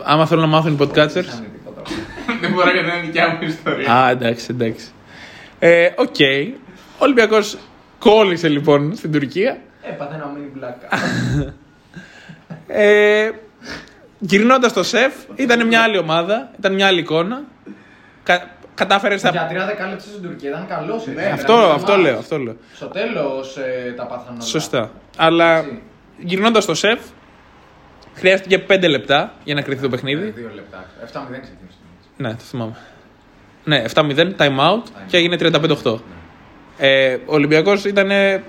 Άμα θέλω να μάθουν οι podcasters. Δεν μπορώ γιατί είναι δικιά μου ιστορία. Α, εντάξει, εντάξει. Ε, Οκ. Ο Ολυμπιακός κόλλησε λοιπόν στην Τουρκία. Έπαθε ένα μίνι μπλάκα. Ε, Γυρνώντας στο ΣΕΦ, ήταν μια άλλη ομάδα, ήταν μια άλλη εικόνα. Κα, κατάφερες στα. Για 30 δεκάλεπτα στην Τουρκία ήταν καλός. Αυτό, αυτό λέω, αυτό λέω. Στο τέλος τα πάθανε όλα. Σωστά. Αλλά Έτσι. γυρνώντας το σεφ, χρειάστηκε 5 λεπτά για να κρυθεί το Ε, παιχνίδι. Δύο λεπτά. 7-0 ξεκίνησε. Ναι, το θυμάμαι. Ναι, 7-0, time out και έγινε 35-8. Ε, ο Ολυμπιακός ήταν ε,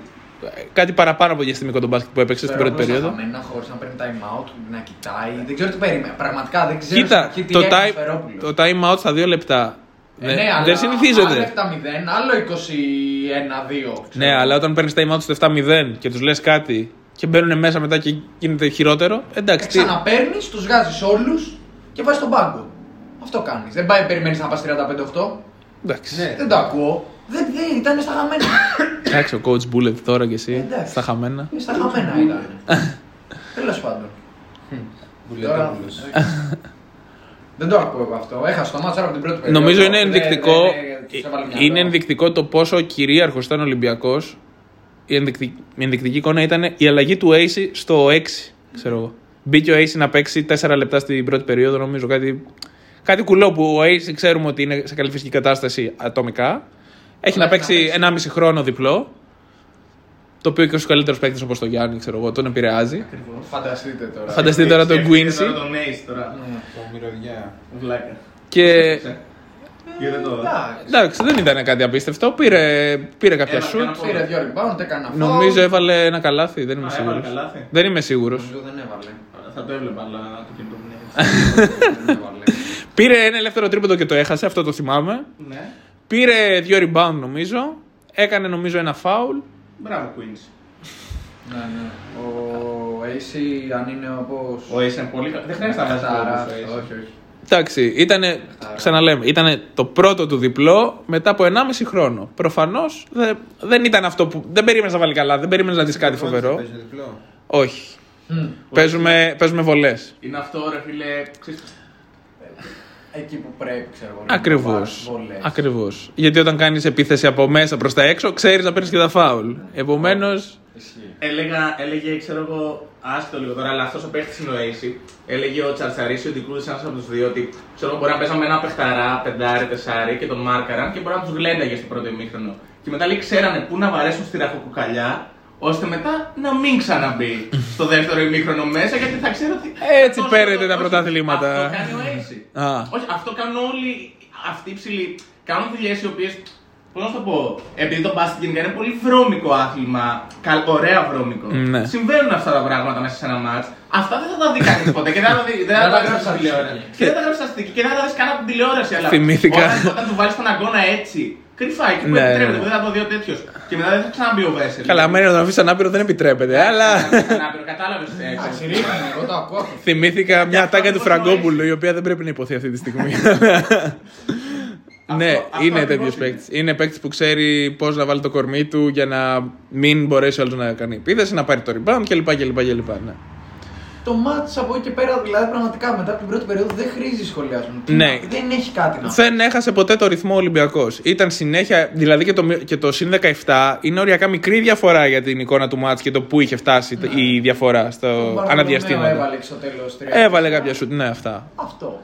κάτι παραπάνω από διαστημικό τον μπάσκετ που έπαιξε στην πρώτη περίοδο. Χαμένα χωρίς να παίρνει time out, να κοιτάει. Δεν ξέρω τι περίμενε. Πραγματικά δεν ξέρω. Κοίτα, στην αρχή τι το, έκανε ο time, Σφερόπουλος. το time out στα 2 λεπτά. Ε, δεν- ναι, αλλά δεν συνηθίζεται. Άλλο 7-0, άλλο 21-2. Ναι, αλλά όταν παίρνεις time out στο 7-0 και τους λες κάτι και μπαίνουν μέσα μετά και γίνεται χειρότερο. Εντάξει, τι. Ξαναπέρνει, τους βγάζεις όλους και βάζεις τον πάγκο. Αυτό κάνεις. Δεν πάει, περιμένεις να πας 35-8. Εντάξει. Ναι. Δεν το ακούω. Δεν, δεν ήταν στα χαμένα. Εντάξει, ο coach Bullet τώρα κι εσύ. Εντάξει. Στα χαμένα. στα χαμένα ήταν. Τέλος πάντων. Βουλετόπουλος. Δεν το ακούω εγώ αυτό. Έχασα το μάτσο από την πρώτη περίοδο. Νομίζω είναι Δεν- ενδεικτικό. δεν- τους έβαλε μυαλό. Είναι ενδεικτικό το πόσο κυρίαρχος ήταν ο Ολυμπιακός. Η ενδεικτική, η ενδεικτική εικόνα ήταν η αλλαγή του Ace στο 6. Ξέρω εγώ. Μπήκε ο Ace να παίξει 4 λεπτά στην πρώτη περίοδο, νομίζω. Κάτι, κάτι κουλό που ο Ace ξέρουμε ότι είναι σε καλή φυσική κατάσταση ατομικά. Έχει να να παίξει παίξει. 1,5 χρόνο διπλό. Το οποίο και στου καλύτερου παίκτε όπως τον Γιάννη, ξέρω εγώ, τον επηρεάζει. Φανταστείτε τώρα. Φανταστείτε τώρα τον Σκέφτηκε Quincy. Τώρα τον Ace τώρα. Το μυρωδιά. Βλάκα. Και Γιατί το. Εντάξει. εντάξει, δεν ήταν κάτι απίστευτο. Πήρε, πήρε κάποια Ένα- σουτ. ένα Πήρε δύο rebound, έκανε αυτό. Νομίζω έβαλε ένα καλάθι, δεν είμαι Α, σίγουρος. έβαλε καλάθι. Δεν είμαι σίγουρος. Νομίζω δεν έβαλε. Θα το έβλεπα, αλλά το κινητό μου είναι έτσι. Δεν έβαλε. Πήρε ένα ελεύθερο τρίποντο και το έχασε, αυτό το θυμάμαι. Ναι. Πήρε δύο rebound νομίζω. Έκανε νομίζω ένα foul. Μπράβο, Queens. Ναι, ναι. Ο AC αν είναι όπω. Ο Ace είναι πολύ καλό. Δεν χρειάζεται να βάζει Καθαρά. πόντους ο Ace. Όχι, όχι. Εντάξει, ήτανε, ξαναλέμε, ήταν το πρώτο του διπλό μετά από 1,5 χρόνο. Προφανώς δεν ήταν αυτό που. Δεν περίμενες να βάλει καλά, δεν περίμενες να δει κάτι φοβερό. Παίζει διπλό. Όχι. Μμ. Παίζουμε, παίζουμε βολές. Είναι αυτό, ρε φίλε. ξέρεις, Εκεί που πρέπει, ξέρω εγώ. να Ακριβώς. πάρεις βολές. Ακριβώς. Γιατί όταν κάνεις επίθεση από μέσα προς τα έξω, ξέρεις να παίρνεις και τα φάουλ. Επομένως. Ισχύει. Έλεγα, έλεγε, ξέρω εγώ, άσχετο λίγο τώρα, αλλά αυτός ο παίχτης είναι ο Ace. Έλεγε ο Τσαρτσαρίσιο ότι κρούδησε ένα από τους δύο ότι ξέρω εγώ, μπορεί να παίζαμε ένα παιχταρά, πεντάρι, τεσάρι και τον μάρκαραν και μπορεί να τους γλένταγες στο πρώτο ημίχρονο. Και μετά λέει, ξέρανε πού να βαρέσουν στη ραχοκοκαλιά, ώστε μετά να μην ξαναμπεί στο δεύτερο ημίχρονο μέσα γιατί θα ξέρω ότι. Έτσι αυτός παίρνετε ο- τα όχι, πρωταθλήματα. Αυτό κάνει ο Ace. Α. Όχι, αυτό κάνουν όλοι αυτοί οι ψηλοί. Κάνουν δουλειές οι οποίες. Πώς να το πω, επειδή το μπάσκετ γενικά είναι πολύ βρώμικο άθλημα, καλ, ωραία βρώμικο. Ναι. Συμβαίνουν αυτά τα πράγματα μέσα σε ένα μάτ. Αυτά δεν θα τα δει κανείς ποτέ και δεν θα τα δει- δεν θα Δεν τα τα γράψει γράψει στην τηλεόραση. Και δεν θα τα γράψει στα στοιχεία και δεν θα τα δεις καν από την τηλεόραση. Αλλά Θυμήθηκα. Όταν, όταν του βάλεις τον αγκώνα έτσι, κρυφά εκεί που Ναι, επιτρέπεται, ναι. που δεν θα το δει ο τέτοιος. Και μετά δεν θα ξαναμπεί ο Βέσελ. Καλά, μένει να τον αφήσει ανάπηρο δεν επιτρέπεται. Αλλά Κατάλαβες. Εντάξει, ρίχνανε, εγώ το ακούω αυτό. θυμήθηκα μια ατάκα του πώς Φραγκόπουλου, η οποία δεν πρέπει να υποθεί αυτή τη στιγμή. ναι, αυτό είναι ακριβώς τέτοιος είναι. παίκτης. Είναι παίκτης που ξέρει πώς να βάλει το κορμί του για να μην μπορέσει ο άλλος να κάνει επίθεση, να πάρει το rebound κλπ. κλπ, κλπ ναι. Το μάτς από εκεί και πέρα, δηλαδή πραγματικά μετά από την πρώτη περίοδο δεν χρήζει σχολιασμό. Τι Ναι. να- Δεν έχει κάτι να Δεν έχασε ποτέ το ρυθμό Ολυμπιακός. Ήταν συνέχεια, δηλαδή και το, μει- και το συν 17 είναι οριακά μικρή διαφορά για την εικόνα του μάτς και το που είχε φτάσει η διαφορά στο Ο Μπαρμπαρομέο αναδιαστήματα. Έβαλε στο τέλος τρία. Έβαλε κάποια σουτ, ναι, αυτά. Αυτό.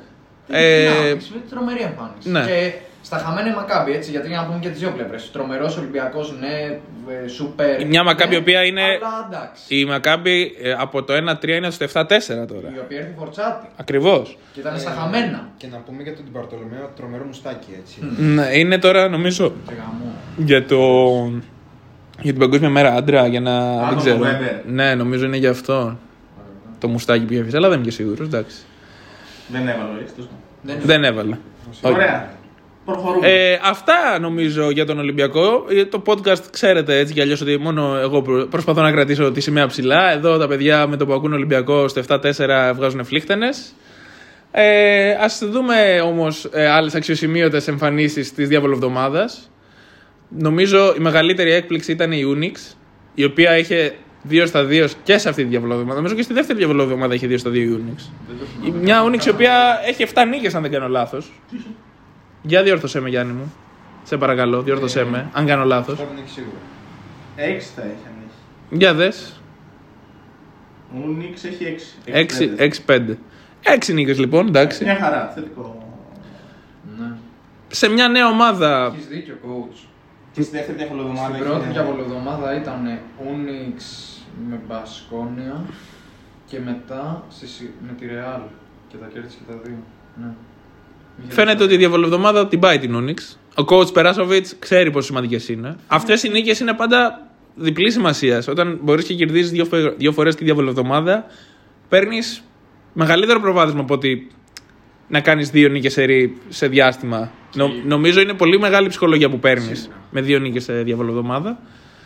Ε, Ε... Τρομερή εμφάνιση. ναι. Και στα χαμένα η Μακάμπη, έτσι, γιατί για να πούμε και τις δύο πλευρές. Τρομερός Ολυμπιακός, ναι, ε, σούπερ. Μια Μακάμπη ναι, η οποία είναι- Αλλά εντάξει. Η Μακάμπη ε, από το 1-3 είναι στο 7-4 τώρα. Η οποία έρθει φορτσάτη. Ακριβώς. Και ήταν στα χαμένα. Και να πούμε για τον Τιμπαρτολομέο τρομερό μουστάκι έτσι. Ναι, είναι τώρα νομίζω Και γαμό. για το. Για την Παγκόσμια Μέρα Άντρα, για να. δεν το ξέρω. Weber. Ναι, νομίζω είναι για αυτό. Το μουστάκι που είχε αφήσει, αλλά δεν είμαι και σίγουρος. Εντάξει. Δεν έβαλε ο Ace, τέλος πάντων. Δεν Δεν έβαλε. Όχι. Ωραία. Προχωρούμε. Ε, αυτά νομίζω για τον Ολυμπιακό. Ε, Το podcast ξέρετε έτσι κι αλλιώς ότι μόνο εγώ προ- προσπαθώ να κρατήσω τη σημαία ψηλά. Εδώ τα παιδιά με το που ακούν Ολυμπιακό στο 7-4 βγάζουν φλίχτενες. Ε, Α δούμε όμως ε, άλλες αξιοσημείωτες εμφανίσεις της διαβολοβδομάδα. Νομίζω η μεγαλύτερη έκπληξη ήταν η Unix, η οποία είχε 2 στα 2 και σε αυτή τη διαβολοβδομάδα. Νομίζω και στη δεύτερη διαβολοβδομάδα είχε 2 στα 2 η Unix. Η- Μια Unix η οποία έχει 7 νίκες, αν δεν κάνω λάθος. Για διόρθωσέ με, Γιάννη μου. Σε παρακαλώ, διόρθωσέ με, αν κάνω λάθος. Αυτό δεν έχει σίγουρα. Έξι θα έχει αν έχει. Για δες. Ο Νίξ έχει έξι. 6-5. 6 νίκες λοιπόν, εντάξει. Μια χαρά, θετικό. Ναι. Σε μια νέα ομάδα. Έχεις δίκιο, coach. Και στη δεύτερη διαβολοβδομάδα. Στην έχεις πρώτη μια- διαβολοβδομάδα ήταν Unix με Μπασκόνια και μετά στη συ- με τη Real και τα κέρδισε και τα δύο. Ναι. Είχε Φαίνεται δίκιο. ότι η διαβολοβδομάδα την πάει την Onyx. Ο coach Περάσοβιτς ξέρει πόσο σημαντικές είναι. Αυτές οι νίκες είναι πάντα διπλή σημασία. Όταν μπορείς και κερδίζεις δύο, φε- δύο φορές τη διαβολοβδομάδα, παίρνεις μεγαλύτερο προβάδισμα από ότι να κάνεις δύο νίκες σε, ρί- σε διάστημα. Νο- νομίζω είναι πολύ μεγάλη ψυχολογία που παίρνεις Σίγουρα. με δύο νίκες σε διαβολοβδομάδα.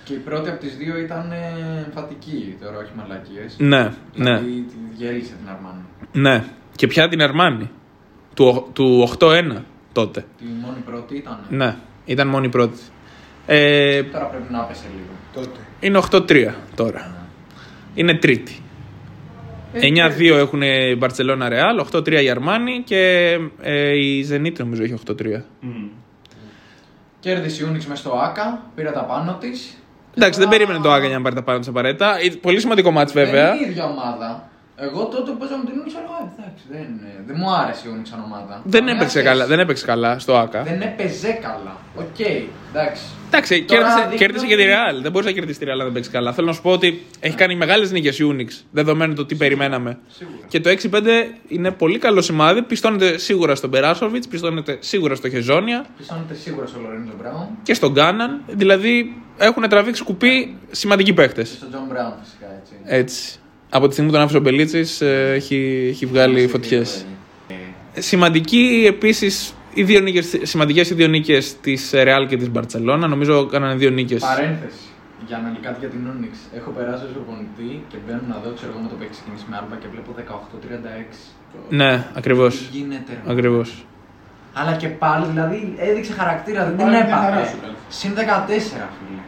Και η πρώτη από τις δύο ήταν ε, εμφατική, τώρα όχι μαλακίες. Ναι, ναι, Δηλαδή τη διέλυσε την Αρμάνη. ναι. Και πια την Αρμάνη. Του, του 8-1 τότε. Τη μόνη πρώτη ήταν. Ναι, ήταν μόνη η πρώτη. Ε, Τώρα πρέπει να πέσει λίγο. Τότε. Είναι 8-3 τώρα. Είναι τρίτη. Ε, 9-2 έχουν η Μπαρσελόνα Ρεάλ, 8-3 η Αρμάνι και ε, η Zenit νομίζω έχει 8-3. Μμμ. Κέρδισε η UNICS μες στο ΟΑΚΑ, πήρε τα πάνω της. Εντάξει, δεν περίμενε το ΟΑΚΑ για να πάρει τα πάνω της απαραίτητα. Ε, Πολύ σημαντικό μάτς βέβαια. Δεν είναι η ίδια ομάδα. Εγώ τότε που παίζαμε την UNICS έλεγα, «Ε, εντάξει, δεν, δεν μου άρεσε η UNICS σαν ομάδα. Δεν Καμιά έπαιξε, σχέση. καλά, δεν έπαιξε καλά στο ΟΑΚΑ. Δεν έπαιζε καλά. Οκ, εντάξει. Εντάξει, Τώρα κέρδισε, δείχνει κέρδισε και ότι- τη Real. Δεν μπορεί να κερδίσει τη Real αν δεν παίξει καλά. Θέλω να σου πω ότι έχει κάνει μεγάλες νίκες η UNICS, δεδομένου το τι περιμέναμε. Σίγουρα. Και το 6-5 είναι πολύ καλό σημάδι. Πιστώνεται σίγουρα στον Περάσοβιτς, πιστώνεται σίγουρα στο Χεζόνια Πιστώνεται σίγουρα στο Λορέντζο Μπράουν και στον Κάναν. Δηλαδή έχουν τραβήξει κουπί σημαντικοί παίχτες. και στον Τζον Μπράουν φυσικά έτσι. Έτσι. Από τη στιγμή που τον άφησε ο Μπελίτσης, έχει, έχει βγάλει φωτιές. Σημαντική επίσης οι δύο νίκες, σημαντικές οι δύο νίκες της Real και της Μπαρσελόνα. Νομίζω κάνανε δύο νίκες. Παρένθεση. Για να κάτι για την UNICS. Έχω περάσει ως προπονητή και μπαίνω να δω, ξέρω εγώ με το που έχει ξεκινήσει με Άλμπα και βλέπω 18-36. Ναι, ακριβώς. Τι γίνεται, ρε. Ακριβώς. Αλλά και πάλι, δηλαδή έδειξε χαρακτήρα, δεν την Πάλι μια χαρά έπαθε. σου κάνει. Συν 14, φίλε.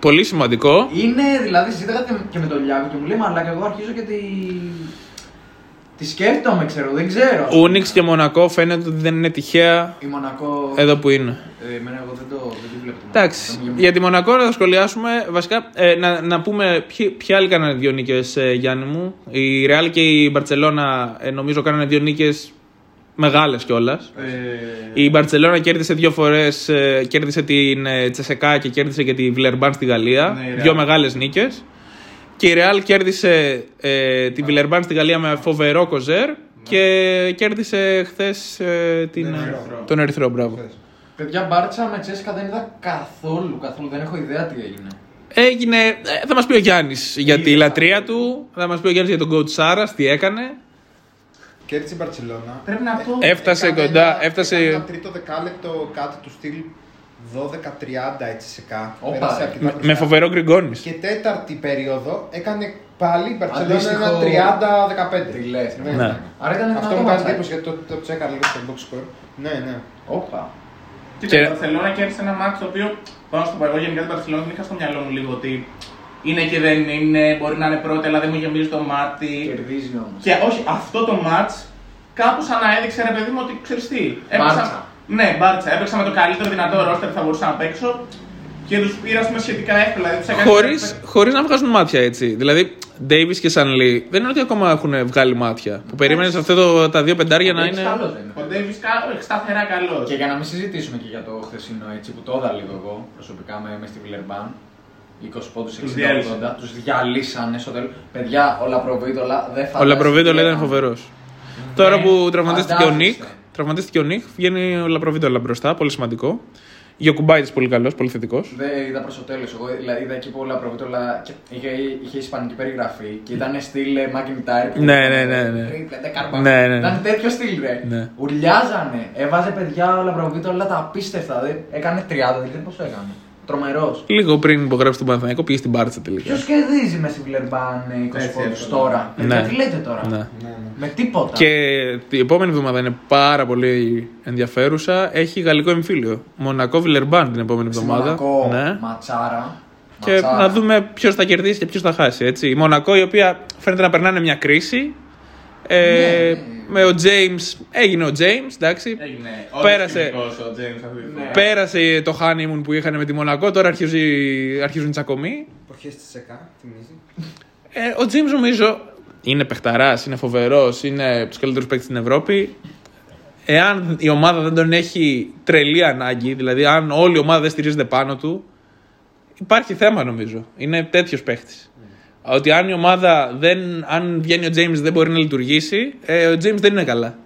Πολύ σημαντικό. Είναι δηλαδή, συζήταγα και- και με τον Λιάκο και μου λέει Μαλάκα, εγώ αρχίζω και τη. Τη σκέφτομαι, ξέρω, δεν ξέρω. ας πούμε. Ούνιξ και Μονακό φαίνεται ότι δεν είναι τυχαία Η Μονακό. εδώ που είναι. Ε, εμένα εγώ δεν, το, δεν τη βλέπω. τη Μονακό. Εντάξει, Δεν μου- για τη Μονακό να το σχολιάσουμε. Βασικά, ε, να, να πούμε ποιοι, ποιοι άλλοι κάνανε δύο νίκες, Γιάννη μου. Η Ρεάλ και η Μπαρσελόνα ε, νομίζω κάνανε δύο νίκες μεγάλες κιόλας. Ε, Η Μπαρσελόνα κέρδισε δύο φορές. κέρδισε την ε, Τσεσεκά και κέρδισε και τη Βιλερμπάν στη Γαλλία. Ναι, η Real. δύο μεγάλες νίκες. Και η Ρεάλ κέρδισε ε, τη Βιλερμπάν στη Γαλλία με φοβερό κοζέρ. Και κέρδισε χθες την, Ερυθρό. τον Ερυθρό. Μπράβο. Παιδιά, μπάρτσα με Τσέσκα δεν είδα καθόλου, καθόλου. Δεν έχω ιδέα τι έγινε. Έγινε. ε, Θα μας πει ο Γιάννης για τη Είδε λατρεία κάτι. του. Θα μας πει ο Γιάννης για τον coach Σάρα, τι έκανε. Κέρδισε η Μπαρσελόνα. Πρέπει να πω. Έφτασε Έκανε κοντά. ένα- Έφτασε. έκανε Ένα τρίτο δεκάλεπτο κάτι του στυλ 12-30 έτσι σε κα. Όπα, Πέρασε ρε. αρκετά Με, μπροστά. με φοβερό γκριγκόνη. Και τέταρτη περίοδο έκανε πάλι η Μπαρσελόνα Αντίστοιχο- ένα 30-15. Τι λες, Ναι. Ναι. Άρα ήταν Αυτό δυνατό μου κάνει ματσάκι. εντύπωση γιατί το, το τσέκαρα λίγο στο box score. Ναι, ναι. Όπα. Κοίτα, Και- η Μπαρσελόνα κέρδισε ένα μάτι το οποίο πάνω στο πω εγώ γενικά την Μπαρσελόνα την είχα στο μυαλό μου λίγο ότι είναι και δεν είναι, μπορεί να είναι πρώτη, αλλά δεν μου γεμίζει το μάτι. Κερδίζει όμως. Και όχι, αυτό το match κάπω σαν να έδειξε ρε παιδί μου ότι ξέρεις τι. έπαιξα- Μπάρτσα. Ναι, μπάρτσα. Έπαιξα με το καλύτερο δυνατό ρόστερ που θα μπορούσα να παίξω και τους πήρα ας πούμε, σχετικά εύκολα. Δηλαδή, τους έκανα- Χωρίς, χωρίς να βγάζουν μάτια έτσι. Δηλαδή, Davis και Σαν Λί δεν είναι ότι ακόμα έχουν βγάλει μάτια. Που περίμενες αυτό το, τα δύο πεντάρια να είναι. Καλός δεν είναι. Ο Ντέβι σταθερά καλός. Και για να μην συζητήσουμε και για το χθεσινό έτσι που το είδα λίγο εγώ προσωπικά με, με στη Βιλερμπάν. 20 πόντους 60-80. διέλυσαν. Τους διαλύσανε στο τέλο. Παιδιά, ο Λαπροβίτολα δεν Ο φαντάζεται. Λαπροβίτολ τι ήταν έκανε. φοβερός. Τώρα που τραυματίστηκε ο Νίκ, φαντάζεστε. τραυματίστηκε ο Νίκ, βγαίνει ο Λαπροβίτολα μπροστά, πολύ σημαντικό. Γιακουμπάιτης πολύ καλός, πολύ θετικός. Δεν είδα προς το τέλος. Εγώ δηλαδή, είδα εκεί πολλά προβίτολα και είχε, είχε ισπανική περιγραφή και ήταν στυλ ε, McIntyre. που Ναι, ήταν, ναι, ε, ναι, ναι. τρίπλε, δεκάρπα. Ναι, ναι, ναι. Ήταν τέτοιο στυλ, ρε. Ναι. Ουρλιάζανε. Έβαζε παιδιά όλα προβίτολα τα απίστευτα. Δεν- Έκανε 30, δηλαδή πώς έκανε. Τρομερός. Λίγο πριν υπογράψει τον Παναθηναϊκό πήγε στην Μπάρτσα τελικά. Ποιος κερδίζει μες στη Βλερμπάν 20 Έτσι, πόντους έτσι. τώρα; Ναι. Ναι. Τι λέτε τώρα; Ναι. Με τίποτα. Και την επόμενη εβδομάδα είναι πάρα πολύ ενδιαφέρουσα. Έχει γαλλικό εμφύλιο. Μονακό Βιλερμπάν την επόμενη Στη εβδομάδα. Μονακό, Ναι. Ματσάρα. Και Ματσάρα. να δούμε ποιος θα κερδίσει και ποιος θα χάσει. Έτσι. Η Μονακό η οποία φαίνεται να περνάνε μια κρίση. Ε, Ναι. Με ο James, έγινε ο James, εντάξει. Έγινε. Πέρασε. Πέρασε. ο James αυτή τη φορά. Πέρασε το honeymoon που είχαν με τη Μονακό, τώρα αρχίζει, αρχίζουν οι τσακωμοί. Εποχές της ΕΚΑ, θυμίζει. Ε, ο James νομίζω είναι παιχταράς, είναι φοβερός, είναι από τους καλύτερους παίκτες στην Ευρώπη. Εάν η ομάδα δεν τον έχει τρελή ανάγκη, δηλαδή αν όλη η ομάδα δεν στηρίζεται πάνω του, υπάρχει θέμα νομίζω. Είναι τέτοιος παίχτη. Ότι αν η ομάδα δεν, αν βγαίνει ο James δεν μπορεί να λειτουργήσει, ε, ο James δεν είναι καλά.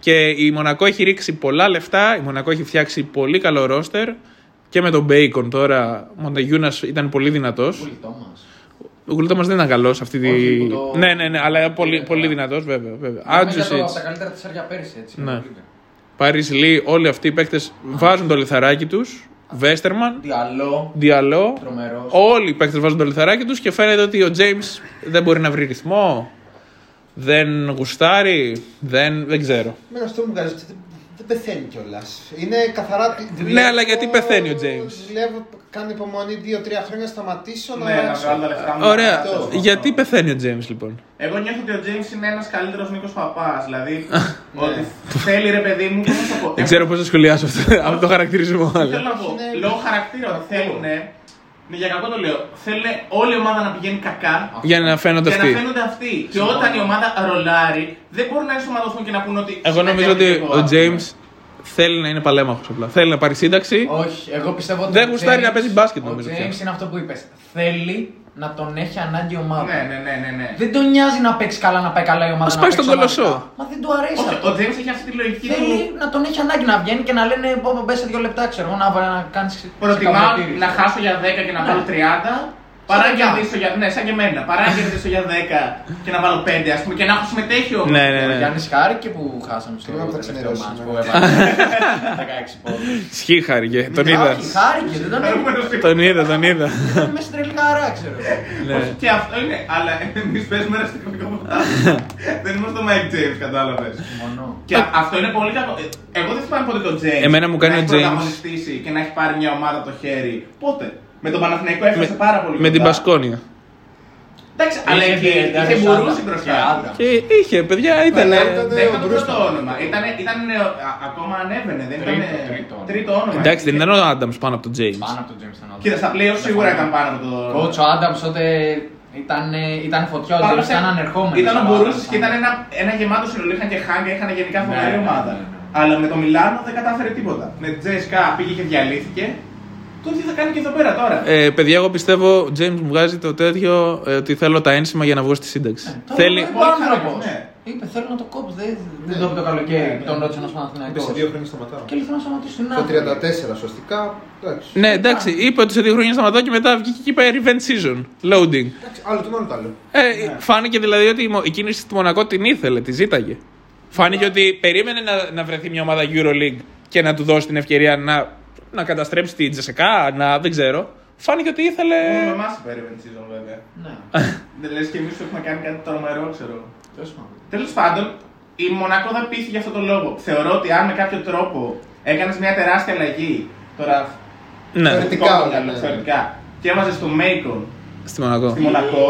Και η Μονακό έχει ρίξει πολλά λεφτά, η Μονακό έχει φτιάξει πολύ καλό ρόστερ και με τον Bacon τώρα. Ο Μοντεγιούνας ήταν πολύ δυνατός. Γουλητό μας. Ο Γκουλτόμα δεν ήταν καλός σε αυτή τη. Όχι, που το- Ναι, ναι, ναι, αλλά πολύ, Ναι, πολύ ναι. δυνατός βέβαια. βέβαια. Ήταν από Άντζουσιτ, τα καλύτερα τεσσάρια πέρυσι, έτσι. Ναι. Ναι. Πάρις Λί, όλοι αυτοί οι παίκτες βάζουν το λιθαράκι τους. Βέστερμαν, Διαλό, Διαλό. τρομερός. Όλοι οι παίκτες βάζουν το λιθαράκι τους και φαίνεται ότι ο James δεν μπορεί να βρει ρυθμό. Δεν γουστάρει. Δεν, δεν ξέρω. Εμένα αυτό μου βγάζει. Δεν, δεν πεθαίνει κιόλας. Είναι καθαρά. Ναι, αλλά γιατί πεθαίνει ο James? Δουλεύω, κάνω υπομονή 2-3 χρόνια, σταματήσω Ναι, να να αλλάξω. βγάλω τα λεφτά μου. Ωραία. αυτό. Γιατί πεθαίνει ο James λοιπόν; Εγώ νιώθω ότι ο James είναι ένας καλύτερος Νίκος Παπάς. Δηλαδή, ότι θέλει ρε παιδί μου, πώς να το πω. Δεν ξέρω πώς να σχολιάσω αυτό, αυτό το χαρακτηρισμό. Θέλω αλλά- να πω, Είναι- λόγω χαρακτήρα ότι θέλουν. Ναι, για κακό το λέω. Θέλουν όλη η ομάδα να πηγαίνει κακά Για να φαίνονται και να αυτοί. φαίνονται αυτοί. Και όταν η ομάδα ρολάρει, δεν μπορούν να ενσωματωθούν και να πούνε ότι. Εγώ νομίζω ότι ο James θέλει να είναι παλέμαχος απλά. Θέλει να πάρει σύνταξη. Όχι, εγώ πιστεύω ότι. Δεν ο γουστάρει James- να παίζει μπάσκετ, Ο νομίζω, James πια. είναι αυτό που είπες. Θέλει να τον έχει ανάγκη η ομάδα. Ναι, ναι, ναι, ναι. ναι. Δεν τον νοιάζει να παίξει καλά, να πάει καλά η ομάδα. Ας να πάει παίξει στον κολοσσό. ομαδικά. Μα δεν του αρέσει Όχι, αυτό. ο James έχει αυτή τη λογική Θέλει του. να τον έχει ανάγκη να βγαίνει και να λένε πω πω μπες σε δύο λεπτά, ξέρω εγώ, να, να κάνεις. Προτιμά να χάσω για 10 και να βάλω 30. Παρά να Σαν κερδίσω για. Ναι, σαν και εμένα. Παρά να κερδίσω για 10 και να βάλω 5, ας πούμε, και να έχω συμμετέχει όμω. Ναι, ναι, Ο ναι. Γιάννης χάρηκε που χάσαμε στο Κρίμα που θα τελευταίο ξενερώσει, μάτς ναι. που έβαλε 16 πόντους. Ισχύει χάρηκε. Τον είδα. Όχι, χάρηκε, δεν τον Τον είδα, τον είδα. Ήταν μέσα στην τρελή χαρά, ξέρω εγώ. Ναι. Και αυτό είναι. Αλλά εμείς παίζουμε ένα αστυνομικό πρωτάθλημα. Δεν είμαστε ο Mike James, κατάλαβες. Μόνο. Και αυτό είναι πολύ κακό. Ε, Εγώ δεν θυμάμαι πότε το James. Εμένα μου κάνει να ο έχει James- πρωταγωνιστήσει και να έχει πάρει μια ομάδα από το χέρι. Πότε; Με τον Παναθηναϊκό έφτασε πάρα πολύ. Με την κοντά. Πασκόνια. Εντάξει, αλλά Είχε εκεί και είχε Ντάνι μπορούσε Σάντα μπροστά. και Άντρα. Και είχε, παιδιά, ήταν. Ναι, Δεν ήταν- ήταν το Μπρούστα. πρώτο όνομα. Ήταν, ήταν νεο- α- ακόμα ανέβαινε. Δεν ήταν Τρίτο, τρίτο. τρίτο όνομα. Εντάξει, δεν ήταν ο Άνταμς πάνω από τον James. Πάνω από τον James ήταν Κοίτα, στα πλέον σίγουρα ήταν πάνω από το. Coach ο Άνταμς τότε ήταν, ήταν φωτιά, ο Πάνω James σε- ήταν ανερχόμενος. Ήταν ο ο Μπορούση Adams, και ήταν ναι. ένα, ένα γεμάτο σύνολο. Είχαν και Χάγκα, είχαν γενικά Ναι, φοβερή ναι, ομάδα. ναι, ναι. Αλλά με το Μιλάνο δεν κατάφερε τίποτα. Με τη JSK πήγε και διαλύθηκε. Το τι θα κάνει και εδώ πέρα τώρα. Ε, παιδιά, εγώ πιστεύω ο James μου βγάζει το τέτοιο ε, ότι θέλω τα ένσημα για να βγω στη σύνταξη. Τώρα Θέλει. είπε ο Πολύ άνθρωπος. χαρά, ναι. Είπε θέλω να το κόψω. Δεν, δεν το είπε το καλοκαίρι που τον ρώτησε ένα Είπε Παναθηναϊκός. σε δύο χρόνια σταματάω. Και λέει θέλω να σταματήσω την Το άκρη. 34 σωστικά. Εντάξει. Ναι, εντάξει, είπε ότι σε δύο χρόνια σταματάω και μετά βγήκε και είπε Revenge Season. Loading. Εντάξει, Άλλο τον άλλο το άλλο. Ε, Φάνηκε δηλαδή ότι η Μο- η κίνηση στη Μονακό την ήθελε, τη ζήταγε. Φάνηκε ότι περίμενε να, να βρεθεί μια ομάδα Euroleague και να του δώσει την ευκαιρία να, να καταστρέψει την Τζεσεκά, να δεν ξέρω. Φάνηκε ότι ήθελε. Μόνο με εμά υπέρευε τη season βέβαια. Ναι, Δεν λες και εμείς έχουμε κάνει κάτι τρομερό, ξέρω. τέλος πάντων. Τέλος πάντων, η Μονακό δεν πείθει για αυτό το λόγο. Θεωρώ ότι αν με κάποιο τρόπο έκανες μια τεράστια αλλαγή. Τώρα. Ναι, Θεωρητικά, το ναι, μυαλό, ναι. θεωρητικά. Και έβαζες το Μέικον στη Μονακό. στη Μονακό,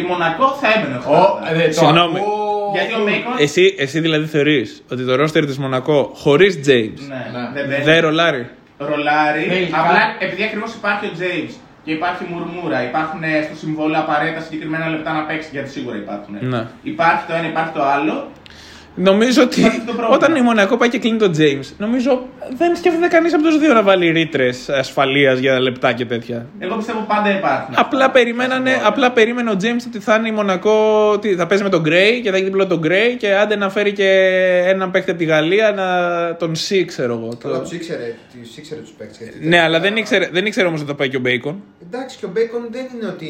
η Μονακό θα έμπαινε. Ω, οχτάδα. ε, το Συγγνώμη. ακούω. Γιατί ο Μέικον. Εσύ, εσύ δηλαδή θεωρείς ότι το ρόστερ της Μονακό χωρίς James Ναι, Ναι. δεν παίζει. δεν ρολάρει; Ρολάρει. Θέλει Απλά κάτι. επειδή ακριβώς υπάρχει ο James και υπάρχει μουρμούρα, υπάρχουν ε, στο συμβόλαιο απαραίτητα συγκεκριμένα λεπτά να παίξει, γιατί σίγουρα υπάρχουν. Ναι. Υπάρχει το ένα, υπάρχει το άλλο. Νομίζω ότι Αυτό το πρόβλημα. όταν η Μονακό πάει και κλείνει τον James, νομίζω δεν σκέφτεται κανείς από τους δύο να βάλει ρήτρες ασφαλείας για λεπτά και τέτοια. Εγώ πιστεύω πάντα υπάρχουν. Απλά, περιμένανε, απλά περίμενε ο James ότι θα είναι η Μονακό, ότι θα παίζει με τον Gray και θα έχει διπλό τον Gray και άντε να φέρει και έναν παίκτη από τη Γαλλία, να τον C, ξέρω εγώ. Καλά, Το- τους ήξερε, τους ήξερε τους παίκτες. Ναι, αλλά δεν ήξερε, δεν ήξερε όμως ότι θα πάει και ο Bacon. Εντάξει, και ο Μπέικον δεν είναι ότι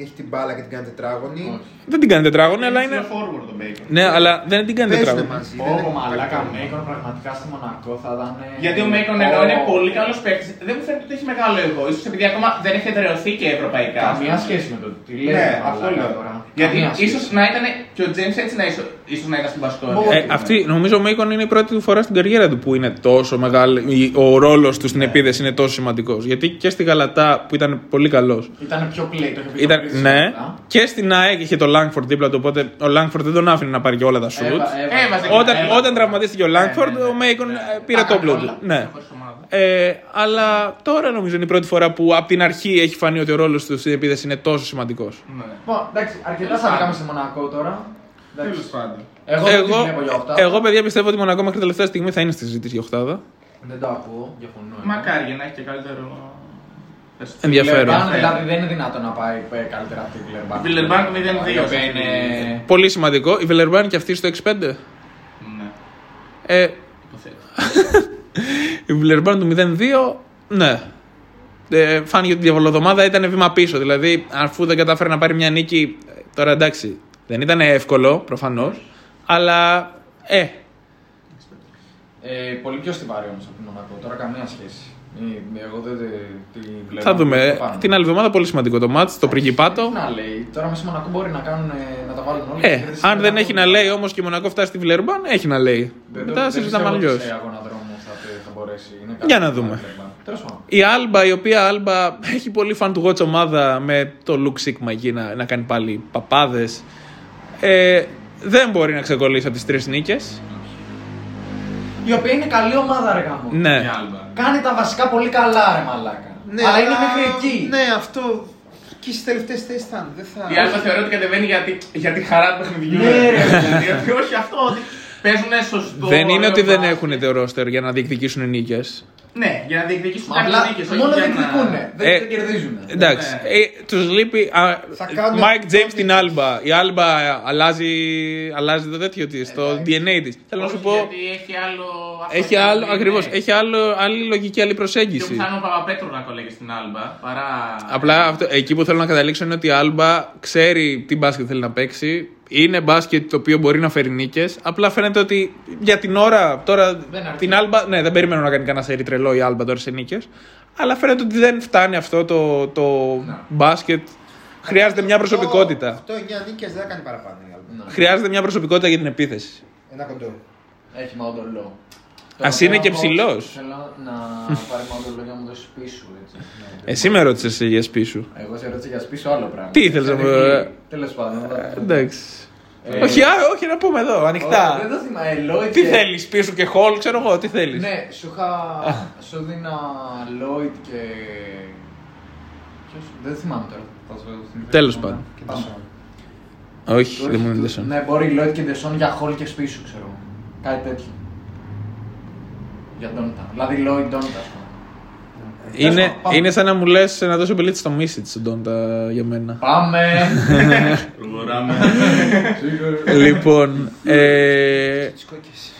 έχει την μπάλα και την κάνει τετράγωνη. Δεν την κάνει τετράγωνη, αλλά Είναι είναι. forward τον Bacon. Ναι, αλλά δεν την κάνει Παίζουν τετράγωνη. μαζί. Πω, δεν πω, είναι μαλάκα, πολύ Μέικον πραγματικά στη Μονακό θα ήταν. Γιατί ο Μέικον ενώ είναι πολύ καλός παίκτης, δεν μου φαίνεται ότι έχει μεγάλο εγώ. σω επειδή ακόμα δεν έχει εδραιωθεί και ευρωπαϊκά. Καμία σχέση με το τι λέει. Ναι, μαλάκα, αυτό λέω. τώρα. Γιατί Καμία ίσως σχέση. να ήταν και ο James έτσι να ίσω ίσως να ήταν στην Πασκόνη. Μπορεί. Ε, αυτή, νομίζω ο Μέικον είναι η πρώτη του φορά στην καριέρα του που είναι τόσο μεγάλη. η- Ο ρόλος του στην επίδεση είναι τόσο σημαντικός. Γιατί και στη Γαλατά που ήταν πολύ καλό. Ήταν πιο play, το είχε πει Ήταν, το πριν ναι, σήμερα. και στην ΑΕΚ είχε το Langford δίπλα του. Οπότε ο Langford δεν τον άφηνε να πάρει και όλα τα σουτ. Έβα- έβα- Έβαζε και Όταν, έβαζε. όταν τραυματίστηκε ο Langford, ναι, ναι. ο Μέικον Ναι. ε, πήρε Τα το όπλο έκανε του. όλα. Ναι. Χωρίς ομάδα. Ε, αλλά τώρα νομίζω είναι η πρώτη φορά που από την αρχή έχει φανεί ότι ο ρόλος του στην επίδεση είναι τόσο σημαντικός. Ναι. Λοιπόν, εντάξει, αρκετά Τέλος θα πάντων. λέγαμε στη Μονακό τώρα. Εντάξει. Τέλος πάντων. Εγώ δεν την Εγώ, βλέπω για οχτάδα. εγώ, παιδιά, πιστεύω ότι η Μονακό μέχρι τελευταία στιγμή θα είναι στη συζήτηση για οχτάδα. Δεν το ακούω, διαφωνώ. Μακάρι για να έχει και καλύτερο. Ενδιαφέρον. Βιλερμπάν, δηλαδή δεν είναι δυνατόν να πάει ε, καλύτερα από τη Βιλερμπάν. Βιλερμπάν 0-2. Η οποία είναι. Πολύ σημαντικό. Η Βελερμπάν και αυτή στο 6-5. Ναι, Ε, υποθέτω. η Βιλερμπάν του 0-2, ναι. Ε, φάνηκε ότι η διαβολοδομάδα ήταν βήμα πίσω. Δηλαδή, αφού δεν κατάφερε να πάρει μια νίκη. ε, Τώρα εντάξει, δεν ήταν εύκολο προφανώς. Αλλά, ε, Ε, πολύ πιο στιβάρη όμως από την Μονακό. Τώρα καμία σχέση. Μη- μη- Εγώ δεν δεν- τη βλέπω. θα δούμε. από πάνω. Την άλλη εβδομάδα πολύ σημαντικό το μάτς, το Πριγκιπάτο. Τι να λέει. Τώρα με στη Μονακό μπορεί να, κάνουν, ε, να τα βάλουν όλοι. Ε, και κερδίσει αν την δεν Μονακό. έχει να λέει όμως και η Μονακό φτάσει στη Βιλερμπάν, έχει να λέει. Δεν το- Μετά δεν συζητάμε πιστεύω αλλιώς. ότι Σε αγώνα δρόμου θα, θα μπορέσει. Είναι Για καλό να δούμε. η Βιλερμπάν. Τέλος πάντων. Η Άλμπα, η οποία Άλμπα έχει πολύ φαν του watch ομάδα με το Luke Sigma εκεί να, να κάνει πάλι παπάδες. Ε, δεν μπορεί να ξεκολλήσει από τις τρεις νίκες. Η οποία είναι καλή ομάδα, ρε γάμο. Ναι. Η Άλμπα. Κάνει τα βασικά πολύ καλά, ρε μαλάκα. Ναι, αλλά είναι μέχρι εκεί. Ναι, αυτό. Και στις τελευταίες θέσεις θα είναι. Δεν θα... Η Άλμπα θεωρώ ότι κατεβαίνει για τη, για τη χαρά του παιχνιδιού. Ναι, ρε. Γιατί όχι αυτό. Ότι παίζουν σωστό. δεν είναι ωραίο ότι δεν μπάσκετ. έχουν το ρόστερ για να διεκδικήσουν νίκες. Ναι, για να διεκδικήσουν Μα κάποιες Απλά νίκες. μόνο διεκδικούνε. Δεν Ε, δεν κερδίζουν. Εντάξει. Ναι. Ε, Τους λείπει. Θα κάνουν- Mike James στην Άλμπα. Η Άλμπα αλλάζει, αλλάζει το τέτοιο της, το DNA της. Θέλω να σου πω. Γιατί έχει άλλο. αυτό Έχει και άλλο, είναι. ακριβώς, έχει άλλο, άλλη λογική, άλλη Πιο προσέγγιση. πιθανό ο Παπαπέτρου να κολλάει στην Άλμπα παρά. Απλά αυτό, εκεί που θέλω να καταλήξω είναι ότι η Άλμπα ξέρει τι μπάσκετ θέλει να παίξει. Είναι μπάσκετ το οποίο μπορεί να φέρει νίκες. Απλά φαίνεται ότι για την ώρα τώρα αρκεί. την Άλμπα. Ναι, δεν περιμένω να κάνει κανένα σερί τρελό η Άλμπα τώρα σε νίκες. Αλλά φαίνεται ότι δεν φτάνει αυτό το, το μπάσκετ. Χρειάζεται μια προσωπικότητα. 8-9 νίκες δεν θα κάνει παραπάνω η Άλμπα. Χρειάζεται μια προσωπικότητα για την επίθεση. Ένα κοντό. Έχει μαοντολό. Ας είναι και ψηλός. Θέλω να πάρει μαοντολό για να μου δώσει πίσω. Έτσι. Ναι, Εσύ με ρώτησες για σπίσου. Εγώ σε ρώτησα για σπίσω άλλο πράγμα. Τι ήθελες να μου- Τέλος πάντων. θα- Εντάξει. Ε, όχι, α, όχι, να πούμε εδώ, όχι, ανοιχτά. Δεν το θυμάμαι. Lloyd Τι και- θέλεις, πίσω και χολ, ξέρω εγώ, τι θέλεις. Ναι, σου είχα. Σου δίνα Lloyd και. Ποιος, δεν θυμάμαι τώρα. Θα σου θυμηθώ. Τέλος πάντων. Και Πάμε. Ντεσόν. Όχι, δεν μου είναι λεσόν. Ναι, μπορεί Lloyd και Ντεσόν για Χολ και σπίσου, ξέρω. εγώ. Κάτι τέτοιο. Για Ντόντα. Δηλαδή Lloyd Ντόντα, ας πούμε. Είναι, Πάμε. είναι σαν να μου λες να δώσω πελίτη στο Μίσιτ στον Ντόντα για μένα. Πάμε! Προχωράμε. λοιπόν, ε, Τις κόκκες.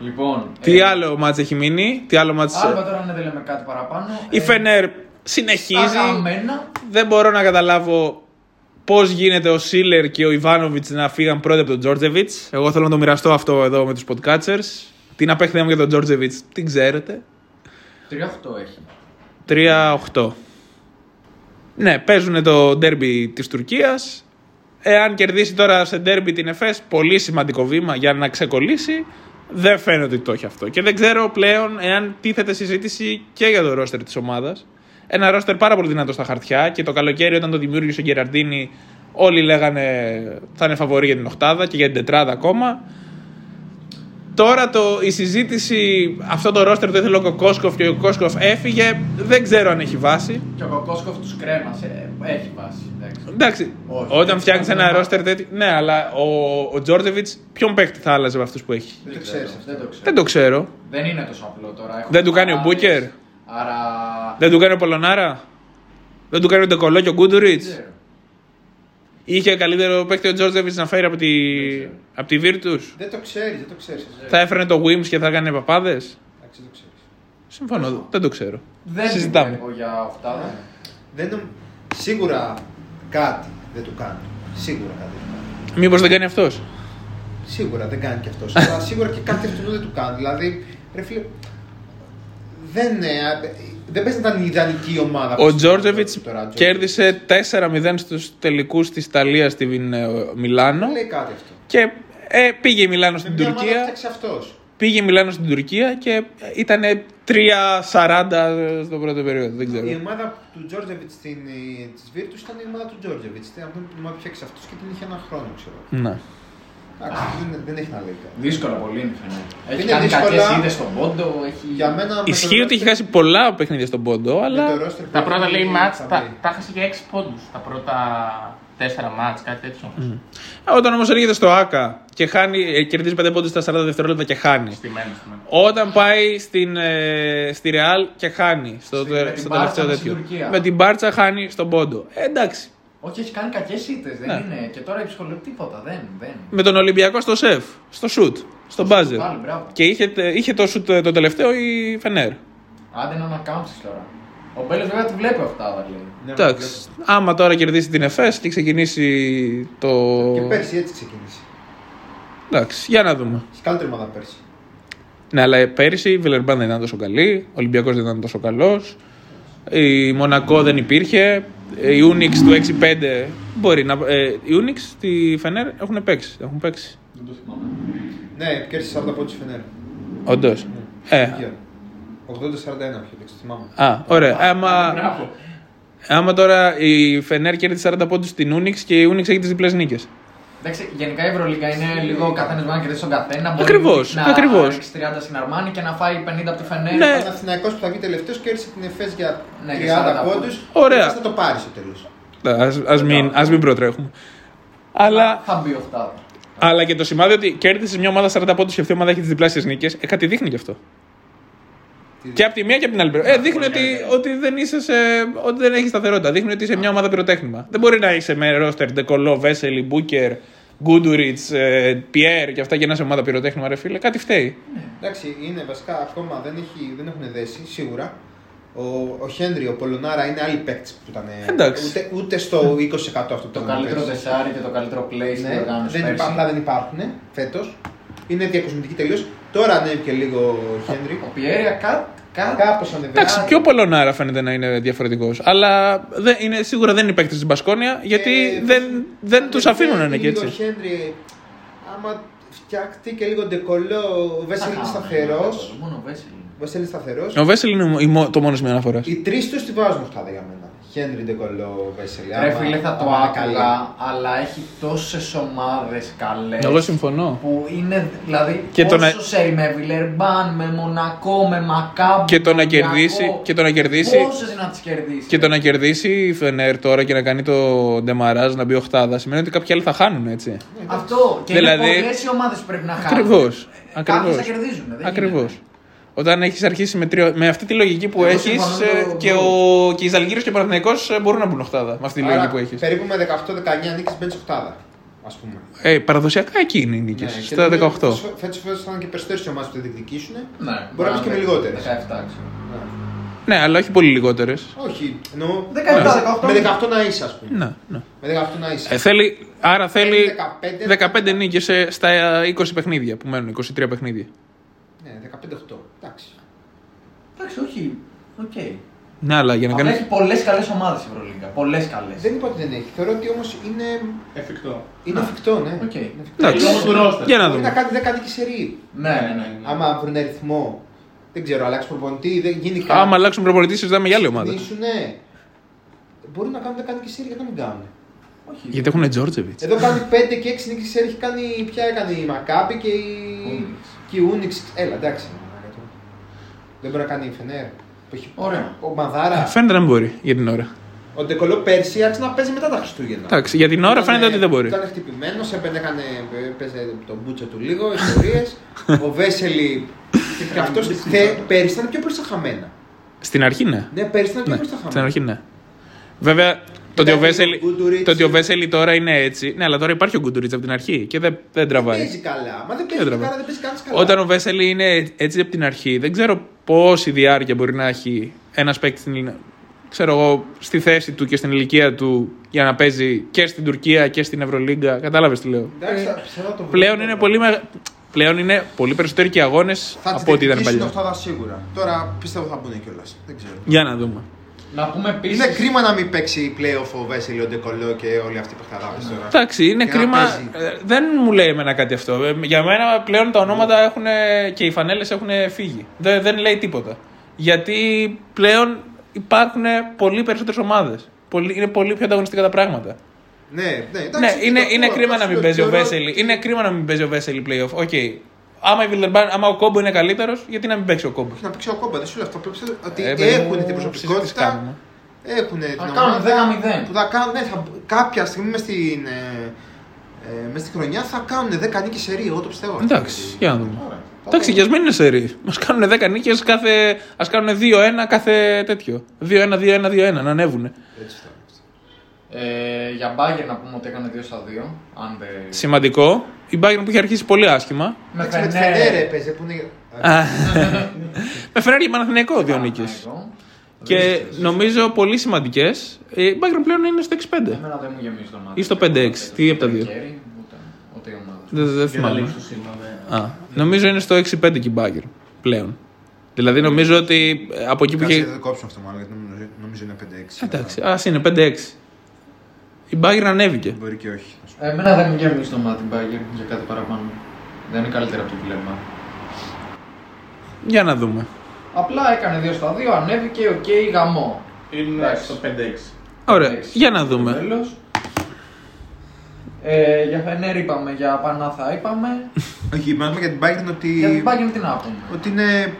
λοιπόν. τι ε, άλλο μάτς έχει μείνει, τι άλλο μάτς... Άλμπα τώρα ναι, δεν λέμε κάτι παραπάνω. Η Ε, Φενέρ τα συνεχίζει. χαμένα. Δεν μπορώ να καταλάβω πώς γίνεται ο Σίλερ και ο Ιβάνοβιτς να φύγαν πρώτα από τον Τζόρτζεβιτς. Εγώ θέλω να το μοιραστώ αυτό εδώ με τους podcatchers. Την απέχθεια μου για τον Τζόρτζεβιτς την ξέρετε. 3-8 έχει. 3-8. Ναι, παίζουν το ντέρμπι της Τουρκίας. Εάν κερδίσει τώρα σε ντέρμπι την ΕΦΕΣ, πολύ σημαντικό βήμα για να ξεκολλήσει. Δεν φαίνεται ότι το έχει αυτό. Και δεν ξέρω πλέον εάν τίθεται συζήτηση και για το ρόστερ της ομάδας. Ένα ρόστερ πάρα πολύ δυνατό στα χαρτιά και το καλοκαίρι όταν το δημιούργησε ο Γκεραρντίνη όλοι λέγανε θα είναι φαβορή για την οχτάδα και για την τετράδα ακόμα. Τώρα το, η συζήτηση, αυτό το ρόστερ το ήθελε ο Κοκόσκοφ και ο Κοκόσκοφ έφυγε. Δεν ξέρω αν έχει βάση. Και ο Κοκόσκοφ τους κρέμασε. Έχει βάση. εντάξει. Εντάξει, Όχι. όταν φτιάχνει Δεν ένα είναι ρόστερ τέτοιο. Ναι, αλλά ο, ο Τζόρτζεβιτς ποιον παίκτη θα άλλαζε από αυτούς που έχει; Δεν το ξέρω, ξέρεις αυτό. Δεν το ξέρω. Δεν το ξέρω. Δεν είναι τόσο απλό τώρα. Έχω Δεν του κάνει ο ομάδες, Μπούκερ; Άρα. Δεν του κάνει ο Πολωνάρα; Δεν του κάνει ο Ντεκολό και ο Γκούντουριτς; Δεν ξέρω. Είχε καλύτερο παίκτη ο Τζόρτζεβιτς να φέρει από τη, από τη Virtus. Δεν το ξέρεις, δεν το ξέρεις. Θα έφερνε το Wims και θα έκανε παπάδες; Εντάξει, δεν το ξέρεις. Συμφωνώ, δεν το ξέρω. Δεν Συζητάμε. πιστεύω για οχτάδα. Δεν νομ- Σίγουρα κάτι δεν του κάνει. Σίγουρα κάτι δεν του κάνει. Μήπως δεν κάνει αυτός; Σίγουρα δεν κάνει και αυτός. αλλά σίγουρα και κάτι αυτό δεν του κάνει. Δηλαδή, ρε φίλε, δεν, είναι, δεν πες να ήταν η ιδανική ομάδα. Ο που Τζόρτζεβιτς τώρα, Τζόρτζεβιτς. κέρδισε 4-0 στους τελικούς της Ιταλίας στη Βιν- ε, Μιλάνο. Λέει κάτι αυτό. Και ε, πήγε η Μιλάνο Με στην μια ομάδα Τουρκία. φτιάξει αυτός. Πήγε η Μιλάνο στην Τουρκία και ήταν 3-40 στον πρώτο περίοδο. Δεν Η ξέρω. ομάδα του Τζόρτζεβιτς της Virtus ήταν η ομάδα του Τζόρτζεβιτς. Αυτή την ομάδα που φτιάξει αυτός και την είχε ένα χρόνο, ξέρω. Ναι. Εντάξει, δεν, δεν έχει να λέει κάτι. Δύσκολα πολύ είναι φαίνεται. Έχει Είναι κάνει δύσκολα. κακέ είδες στον πόντο. Έχει... Για μένα. με Ισχύει το ότι έχει roster- χάσει πολλά παιχνίδια στον πόντο, με το αλλά. roster που Τα έχει, πρώτα λέει μάτς, θα τα, μπει. τα έχασε για 6 πόντους. Τα πρώτα 4 μάτς, κάτι τέτοιο. Όταν όμως έρχεται στο ΑΚΑ και χάνει, ε, κερδίζει 5 πόντους στα 40 δευτερόλεπτα και χάνει. Στημένο, στημένο. Όταν πάει στην, ε, στη Ρεάλ και χάνει στο, Στη- τε- με την στο Μπάρτσα τελευταίο μες στην τέτοιο. Τουρκία. Με την Μπάρτσα χάνει στον πόντο. Ε, εντάξει. Όχι, έχει κάνει κακές ήττες. Δεν Ναι. είναι. Και τώρα η ψυχολογία τίποτα. Δεν. δεν. Με τον Ολυμπιακό στο σεφ, στο σουτ, στο μπάζερ. Πάλι, μπράβο. Και είχε, είχε το σουτ ε, το τελευταίο η Φενέρ. Άντε να ανακάμψεις τώρα. Ο Μπέλε βέβαια τη βλέπει οχτάδα λέει. Ναι, Εντάξει. Άμα τώρα κερδίσει την ΕΦΕΣ και ξεκινήσει το. Και πέρσι έτσι ξεκίνησε. Εντάξει, για να δούμε. Έχει καλύτερη ομάδα πέρσι. Ναι, αλλά πέρυσι η Βιλερμπάν δεν ήταν τόσο καλή, ο Ολυμπιακός δεν ήταν τόσο καλός. Η Μονακό δεν υπήρχε. Η Unix του 6-5 μπορεί να. Ε, η Unix στη Φενέρ έχουν παίξει. Έχουν παίξει. Δεν το θυμάμαι. Ναι, κέρδισε 40 πόντους Φενέρ. Όντως. Ε, 80-41 πιο το θυμάμαι. α, ωραία. Άμα, Μπράβο. άμα τώρα η Φενέρ κέρδισε 40 πόντους στην Unix και η Unix έχει τις διπλές νίκες. Εντάξει, γενικά η Ευρωλίγκα είναι λίγο καθένας μπορεί να κερδίσει τον καθένα. Μπορεί Ακριβώς, να ακριβώς. ρίξει 30 στην Αρμάνη και να φάει 50 από τη Φενέρ. Ναι. Ο Παναθηναϊκός που θα βγει τελευταίος κέρδισε την ΕΦΕΣ για Ναι, για 30 40 πόντους. Ωραία. Θα το πάρει στο τέλος. Ας, ας, μην, ας μην προτρέχουμε. Αλλά, Θα μπει οχτάδα. αλλά και το σημάδι ότι κέρδισε μια ομάδα 40 πόντους και αυτή η ομάδα έχει τις διπλάσιες νίκες, ε, κάτι δείχνει γι' αυτό. Και από τη μία και από την άλλη πλευρά. Ε, δείχνει ότι, ότι δεν είσαι σε, ότι δεν έχεις σταθερότητα. Δείχνει ότι είσαι μια ομάδα πυροτέχνημα. Δεν μπορεί να είσαι με ρόστερ, Ντεκολό, Βέσελη, Μπούκερ, Γκούντουριτ, Πιέρ και αυτά και να είσαι ομάδα πυροτέχνημα, ρε φίλε. Κάτι φταίει. Εντάξει, είναι βασικά ακόμα δεν, έχει, δεν έχουν δέσει σίγουρα. Ο, ο Χένρι, ο Πολωνάρα είναι άλλοι παίκτες που ήταν. Εντάξει. Ούτε, ούτε στο 20% αυτό που Το ήταν καλύτερο πέρσι. τεσάρι και το καλύτερο play στην Ναι, οργάνωση. δεν, πέρσι. υπά, απλά δεν υπάρχουν φέτος. Είναι διακοσμητική τελείω. Τώρα ανέβηκε λίγο ο Χένρι. Ο Πιέρια κάτι. Κά... Κάπως ανεβαίνει. Εντάξει, πιο Πολωνάρα φαίνεται να είναι διαφορετικός. Αλλά δεν, είναι, σίγουρα δεν είναι παίκτη της Μπασκόνια γιατί Ε, δεν, δεν Αν τους αφήνουν να είναι και λίγο έτσι. Χένρι, άμα φτιάχτη και λίγο ντεκολό, ο Βέσελ είναι Α, σταθερός. Μόνο ο Βέσελ. Ο Βέσελ είναι σταθερός. Ο Βέσελ είναι η μο- το μόνος σημείο αναφοράς. Οι τρεις τους τη βάζουν οχτάδα για μένα. Χένρι, ντεκολό, Βέσελ. Ρε Άμα- φίλε θα το άμα είναι καλή. άκουγα, αλλά έχει τόσες ομάδες καλές. Εγώ συμφωνώ. Που είναι δηλαδή Και και το να- πόσος σερι με Βιλερμπάν, με Μονακό, με Μακάμπ. Και το να κερδίσει- και το να κερδίσει- Πόσες να τις κερδίσει; Και το να κερδίσει η Φενέρ τώρα και να κάνει το ντεμαράζ να μπει οχτάδα σημαίνει ότι κάποιοι άλλοι θα χάνουν έτσι. Αυτό. Και Δηλαδή- είναι πολλές οι ομάδες που πρέπει να χάνουν. Ακριβώ. Κάποιε θα κερδίζουν. δεν Ακριβώς. Γίνεται. Όταν έχεις αρχίσει με, τρίο, με αυτή τη λογική που Εγώ έχεις συμφωνώ με το- και, ο, και οι Ζαλγίρι και ο Παναθηναϊκός ε, μπορούν να μπουν οχτάδα με αυτή τη λογική Άρα, που έχεις. Περίπου με 18-19 νίκες μπαίνεις οχτάδα. Α πούμε. Ε, παραδοσιακά εκεί είναι οι νίκες. Ναι, και στα νομίζω 18. Φέτος φέτος θα είναι και περισσότερες ομάδες που θα διεκδικήσουν. Ναι, Μπορεί να πεις και με λιγότερες. 17, ξέρω. Ναι, αλλά όχι πολύ λιγότερες. Όχι, εννοώ. 17, Με 18 να είσαι, ας πούμε. Ναι, ναι. Με 18 να είσαι. Ε, θέλει, άρα θέλει 15, 15 νίκες στα 20 παιχνίδια που μένουν, 23 παιχνίδια. Ναι, 15-8. Εντάξει. Εντάξει, όχι. Οκ. Ναι, αλλά για να Απλά κάνει. έχει πολλές καλές ομάδες η Ευρωλίγκα. Πολλές καλές. Δεν είπα ότι δεν έχει. Θεωρώ ότι όμως είναι, Εφικτό. είναι εφικτό, ναι. Οκ. Είναι εφικτό. Εντάξει. Λόγω του ρόστερ. Για να Μπορεί να δούμε. κάνει 10 νίκες σερί. Ναι, ναι, ναι. Άμα βρουν ρυθμό. Δεν ξέρω, αλλάξει προπονητή, δεν γίνει κάτι. Άμα αλλάξουν προπονητή, συζητάμε για άλλη ομάδα. ναι. Μπορεί να κάνουν 10 νίκες σερί, γιατί να μην κάνουν; Όχι. Γιατί έχουν Τζόρτζεβιτς. Εδώ κάνει 5 και 6 νίκες σερί. Έχει κάνει, ποια έκανε η Μακάμπι και η, Unix. και Εκεί Ούνιξ, έλα εντάξει. Δεν μπορεί να κάνει η Φενέρ. που έχει- Ωραία. Ο Μαδάρα. Φαίνεται να μην μπορεί για την ώρα. Ο Ντεκολό πέρσι άρχισε να παίζει μετά τα Χριστούγεννα. Εντάξει, για την ώρα Ήταν- φαίνεται ότι δεν μπορεί. Ήταν χτυπημένος, έπαιρνε, έκανε, παίζε τον μπούτσο του λίγο, ιστορίες. ο Βέσελη. και αυτός πέρυσι ήταν πιο προ τα χαμένα. Στην αρχή ναι. Ναι, πέρυσι ήταν πιο ναι. προ τα Στην χαμένα. αρχή ναι. Βέβαια, το ότι, ο Μετά Βέσελη, έχει ο Γκούντουριτς. το ότι ο Βέσελη τώρα είναι έτσι. Ναι, αλλά τώρα υπάρχει ο Γκουντουρίτς από την αρχή και δεν, δεν Δεν τραβάει. παίζει καλά. Μα δεν Δεν παίζει τραβάει. καλά, δεν παίζει κανένας καλά. Όταν ο Βέσελη είναι έτσι από την αρχή, δεν ξέρω πόση διάρκεια μπορεί να έχει ένας παίκτης στην, ξέρω εγώ, στη θέση του και στην ηλικία του για να παίζει και στην Τουρκία και στην Ευρωλίγκα. Κατάλαβες τι λέω; Εντάξει, θα- θα το βρω. Πλέον είναι πολύ, μεγα... Πλέον είναι πολύ περισσότεροι και αγώνες Θα από ό,τι ήταν την παλιά. οχτάδα σίγουρα. Τώρα πιστεύω θα μπουν κιόλας. Δεν ξέρω. Για να δούμε. Να πούμε επίση. Είναι κρίμα να μην παίξει playoff ο Βέσελη, ο Ντεκολό και όλοι αυτοί που χαλάβε τώρα. Εντάξει, είναι Και να κρίμα. παίζει. Ε, δεν μου λέει εμένα κάτι αυτό. Ε, Για μένα πλέον τα ονόματα έχουν, και οι φανέλες έχουν φύγει. Δεν, δεν λέει τίποτα. Γιατί πλέον υπάρχουν πολύ περισσότερες ομάδες. Είναι πολύ πιο ανταγωνιστικά τα πράγματα. Ναι, ναι, εντάξει. Ναι, και είναι, το είναι ακούω, κρίμα απλά να σου μην λέω, παίζει ο θεωρώ Βέσελι. ότι- Είναι κρίμα να μην παίζει ο Βέσελι playoff. Οκ. Άμα, η Βιλερμπάν, άμα ο Οκόμπο είναι καλύτερος, γιατί να μην παίξει ο Οκόμπο; Όχι να παίξει ο Οκόμπο, δεν σου λέω αυτό. Πρέπει να- ότι Ε, παιδί μου, έχουν την συζήτηση προσωπικότητα. κάνουμε. Έχουν την κάνουν ομάδα 10-0. Που θα κάνουν, ναι, θα, κάποια στιγμή μες στην, ε, ε, μες στη χρονιά θα κάνουν 10 νίκες σε ρί, εγώ το πιστεύω. Εντάξει, για να δούμε. Ωραία. Εντάξει, και ας μην είναι σε ρί. Μας κάνουν 10 νίκες κάθε. Α κάνουν 2-1 κάθε τέτοιο. 2-1, 2-1, 2-1, να ανέβουν. Έτσι θα είναι. Ε, για Μπάγκερ να πούμε ότι έκανε 2 στα 2. Αν δεν. Σημαντικό. Η Bayern που είχε αρχίσει πολύ άσχημα. Με Εντάξει, με τη Φενέρ. Φενέρ έπαιζε που είναι... Με φέρνει και Παναθηναϊκό δύο νίκες. Παναθηναϊκό. Και νομίζω πολύ σημαντικές. Η Bayern πλέον είναι στο 6-5. Εμένα δεν μου γεμίζει το μάτι. Ή στο 5-6, τι από τα δύο. Κέρι, ούτε- Ούτε η ομάδα. Δεν, δεν Για να θυμάμαι. λήξει το σήμα, ναι. Α, νομίζω είναι στο 6-5 και η Bayern πλέον. Δηλαδή νομίζω ότι ε, από εκεί που Κάτσε, είχε. δεν κόψω αυτό μάλλον, γιατί νομίζω- νομίζω είναι 5-6. Εντάξει, ας είναι 5-6. Η Bayern ανέβηκε. Μπορεί και όχι. Εμένα δεν μου γεμίζει το μάτι Μπάγκερ για κάτι παραπάνω. Δεν είναι καλύτερα από το Βιλερμπάν. Για να δούμε. Απλά έκανε 2 στα 2, ανέβηκε, οκ, γαμώ. Είναι Εντάξει. στο 5-6. Ωραία, Εντάξει. για να δούμε. Τέλος. Ε, για Φενέρ είπαμε, για Πανάθα είπαμε. Όχι, μάλλον για την Bayern ότι... για την Μπάγκερ τι να πούμε. ότι είναι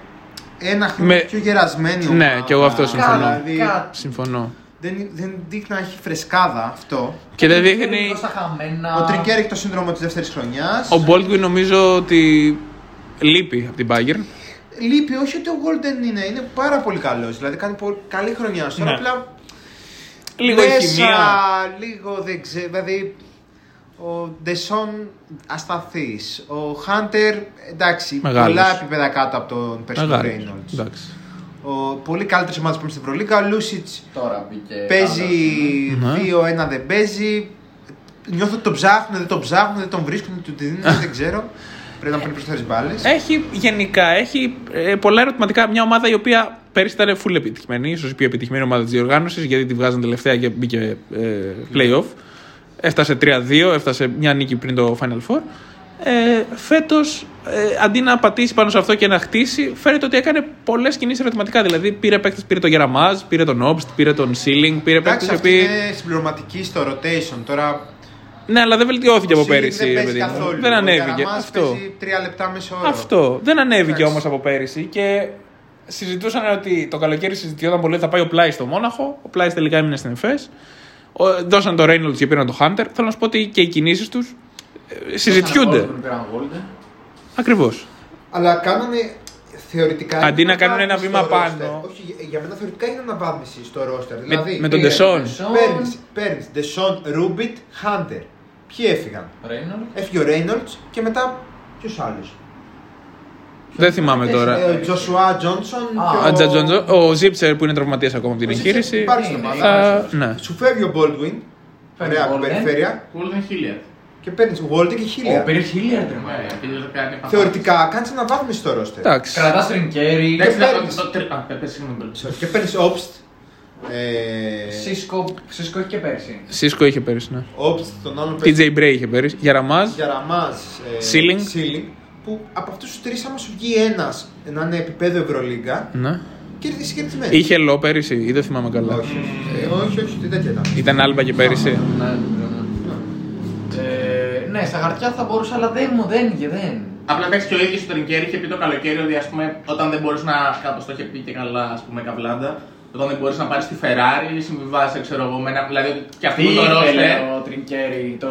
ένα χρόνο Με- πιο γερασμένη Ναι, ομάδα. και εγώ αυτό συμφωνώ. Δηλαδή, Κάτι. Συμφωνώ. Δεν, δεν δείχνει να έχει φρεσκάδα αυτό. Και δεν Λίγο δείχνει. στα χαμένα. Ο Τρινκιέρι έχει το σύνδρομο της δεύτερης χρονιάς. Ο Baldwin νομίζω ότι λείπει από την Bayern. Λείπει, όχι ότι ο Golden είναι, είναι πάρα πολύ καλός. Δηλαδή κάνει πολύ, καλή χρονιά. Τώρα Ναι. απλά Λίγο η μέσα, χημεία. λίγο δεν ξέρω. Δηλαδή ο Ντεσόν ασταθής. Ο Χάντερ εντάξει, Μεγάλος. πολλά επίπεδα κάτω από τον Περσικό Μεγάλος. Ρέινολτς. Εντάξει. Ο πολύ καλύτερη ομάδας που είναι στην Ευρωλίγα. Ο Λούσιτς Τώρα μπήκε. παίζει Ναι. 2-1 δεν παίζει. Νιώθω ότι τον ψάχνουν, δεν τον ψάχνουν, δεν τον βρίσκουν, του τη δίνουν, δεν ξέρω. Πρέπει να παίρνει περισσότερε μπάλε. Έχει γενικά έχει, ε, πολλά ερωτηματικά. Μια ομάδα η οποία πέρυσι ήταν full επιτυχημένη, ίσως η πιο επιτυχημένη ομάδα της διοργάνωσης, γιατί τη βγάζαν τελευταία και μπήκε ε, playoff. Έφτασε 3-2, έφτασε μια νίκη πριν το Final Four. Ε, Φέτος, ε, αντί να πατήσει πάνω σε αυτό και να χτίσει, φαίνεται ότι έκανε πολλές κινήσεις ερωτηματικά. Δηλαδή πήρε παίκτες, πήρε τον Γεραμάζ, πήρε τον Όμπστ, πήρε τον Σίλινγκ, πήρε παίκτες Εντάξει, οι αυτή οποίοι. είναι συμπληρωματική στο rotation. Τώρα Ναι, αλλά δεν βελτιώθηκε ο από Σίλινγκ πέρυσι. δεν ρε παίζει παιδί μου. καθόλου. Δεν Ο ανέβηκε. Γκαραμάς Αυτό. παίζει τρία λεπτά μέσω όρο. Αυτό. Δεν ανέβηκε Εντάξει. όμως από πέρυσι και συζητούσαν ότι το καλοκαίρι συζητιόταν πολύ ότι θα πάει ο Πλάι στο Μόναχο. Ο Πλάι τελικά έμεινε στην Εφές. Ο- Δώσαν το Reynolds και πήραν το Hunter. Θέλω να σου πω ότι και οι κινήσεις τους συζητιούνται. Ακριβώς. Αλλά κάνανε θεωρητικά. Αντί έγινε να κάνουν ένα αναβάθμιση βήμα στο πάνω. roster. Όχι, για- για μένα θεωρητικά είναι αναβάθμιση στο roster. Δηλαδή, με τον Ντεσόν. παίρνεις, παίρνεις Ντεσόν, Ρούμπιτ, Χάντερ. Ποιοι έφυγαν; Έφυγε ο Ρέινολτς και μετά ποιος άλλος; Δεν θυμάμαι τώρα. Ο Τζοσουά Τζόνσον. Α, και Ο Τζατζόντζο- Ο Ζίψερ που είναι τραυματίας ακόμα από την Ο εγχείρηση. Υπάρχει στην Ναι, ομάδα. Θα- ναι. Σου φεύγει ο Baldwin. Φεύγει Ωραία, ο από την Golden. περιφέρεια. Golden Hilliard. Και παίρνεις Walter και Ο Χίλια. πήρε χίλια ρε Ναι, επειδή δεν κάνει επαφή. Θεωρητικά κάνει αναβάθμιση στο roster. Εντάξει. Κρατάς τριγκέρι. Εντάξει, Και το- παίρνεις. το- το- Α, πες, συγγνώμη, Μπέλ. Και παίρνεις Obst. Ε, Σίσκο, Σίσκο είχε και πέρσι. Σίσκο είχε πέρυσι, ναι. Obst, τον άλλον παίρνει. TJ Bray είχε πέρυσι. Γιαραμάζ. Γιαραμάζ. ε, Sealing. Sealing, Που από αυτούς τους τρεις, άμα σου βγει ένας να είναι επίπεδο Ευρωλίγκα, Ναι. κερδίσει κερδισμένο. Είχε λό πέρυσι ή δεν θυμάμαι καλά. Όχι, ε, όχι, όχι, τι τέτοια ήταν. Ήταν άλμπα και πέρυσι. Ναι, νομίζω, ναι. Ε, ναι, στα χαρτιά θα μπορούσε, αλλά δεν μου δεν είχε, δεν. Απλά εντάξει και ο ίδιο ο Τρινκέρι είχε πει το καλοκαίρι ότι ας πούμε, όταν δεν μπορείς να. Κάπως το είχε πει και καλά, ας πούμε, καβλάντα. Όταν δεν μπορείς να πάρεις τη Ferrari, συμβιβάζει, ξέρω εγώ, με ένα. Δηλαδή και αυτό Τι το ήθελε ρόστερ. ο Τρινκέρι, το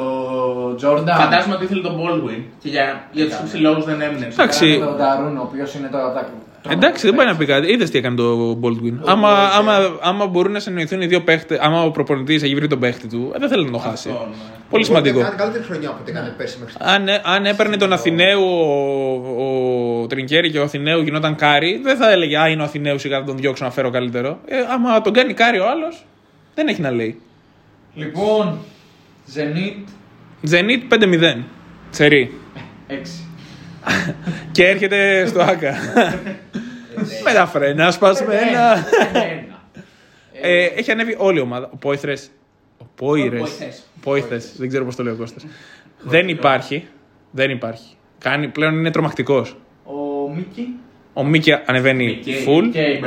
Jordan; Φαντάζομαι ότι ήθελε τον Baldwin και για, για τους Έκανε. ψηλόγου δεν έμεινε. Εντάξει. Το Νταρούν, ο οποίος είναι το. από τα- Εντάξει, δεν πάει να πει κάτι. Είδες τι έκανε το Baldwin. Άμα, άμα, άμα μπορούν να συνοηθούν οι δύο παίχτε, άμα ο προπονητής έχει βρει τον παίχτη του, ε, δεν θέλει να το χάσει. Αυτό, ναι. Πολύ σημαντικό. Κάνει καλύτερη χρονιά από ό,τι έκανε πέρσι μέχρι στιγμή. Αν, ε- αν έπαιρνε τον Αθηναίου ο, ο Τρινκέρι και ο Αθηναίου γινόταν κάρι, δεν θα έλεγε Α, είναι ο Αθηναίου σιγά θα τον διώξω να φέρω καλύτερο. Ε, άμα τον κάνει κάρι ο άλλος, δεν έχει να λέει. Λοιπόν, Zenit Zenit 5-0. Τσερί. 6. Και έρχεται στο Άκα. Με τα φρένα σπασμένα. Ε, έχει ανέβει όλη η ομάδα. Ο Πόηθρε. Ο Πόηρε. Πόηθρες. Πόηθρε. Δεν ξέρω πώ το λέει ο Κώστας. Δεν υπάρχει. Δεν υπάρχει. Κάνει, πλέον είναι τρομακτικό. Ο Μίκη. Ο Μίκη ανεβαίνει Μίκη, full. Και η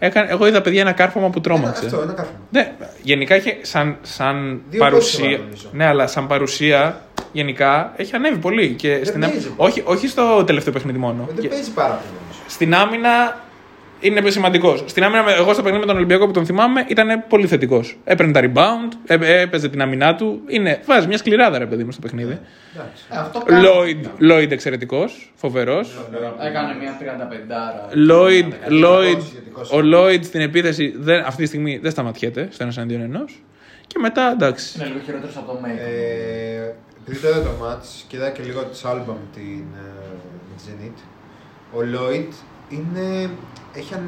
Μπερδεύει. Πόηθρες τι 400. έκανε; Έκανε, εγώ είδα παιδιά ένα κάρφωμα που τρόμαξε. Αυτό, ένα κάρφωμα. Ναι, γενικά είχε σαν, σαν Δύο παρουσία. πόντους νομίζω. Ναι, αλλά σαν παρουσία γενικά έχει ανέβει πολύ. Και στην, άμυ- παίζει. όχι, όχι στο τελευταίο παιχνίδι μόνο. Δεν Και- παίζει πάρα πολύ νομίζω. Στην άμυνα είναι σημαντικός. Στην άμυνα, με- εγώ στο παιχνίδι με τον Ολυμπιακό που τον θυμάμαι, ήταν πολύ θετικός. Έπαιρνε τα rebound, έ- έπαιζε την άμυνά του. Είναι, βάζει μια σκληράδα ρε παιδί μου στο παιχνίδι. Εντάξει. Ε, αυτό κάνει. Lloyd, Lloyd εξαιρετικός, φοβερός. Έκανε μια 35. Lloyd, Lloyd, σχετικός. ο Lloyd στην επίθεση δεν, αυτή τη στιγμή δεν σταματιέται στο ένα εναντίον ενός. Και μετά εντάξει. Είναι λίγο χειρότερος από το Μέικον. Ε, επειδή το είδα το μάτς και είδα και λίγο της άλμπα με την ε, με τη Zenit, ο Lloyd είναι, έχει αν,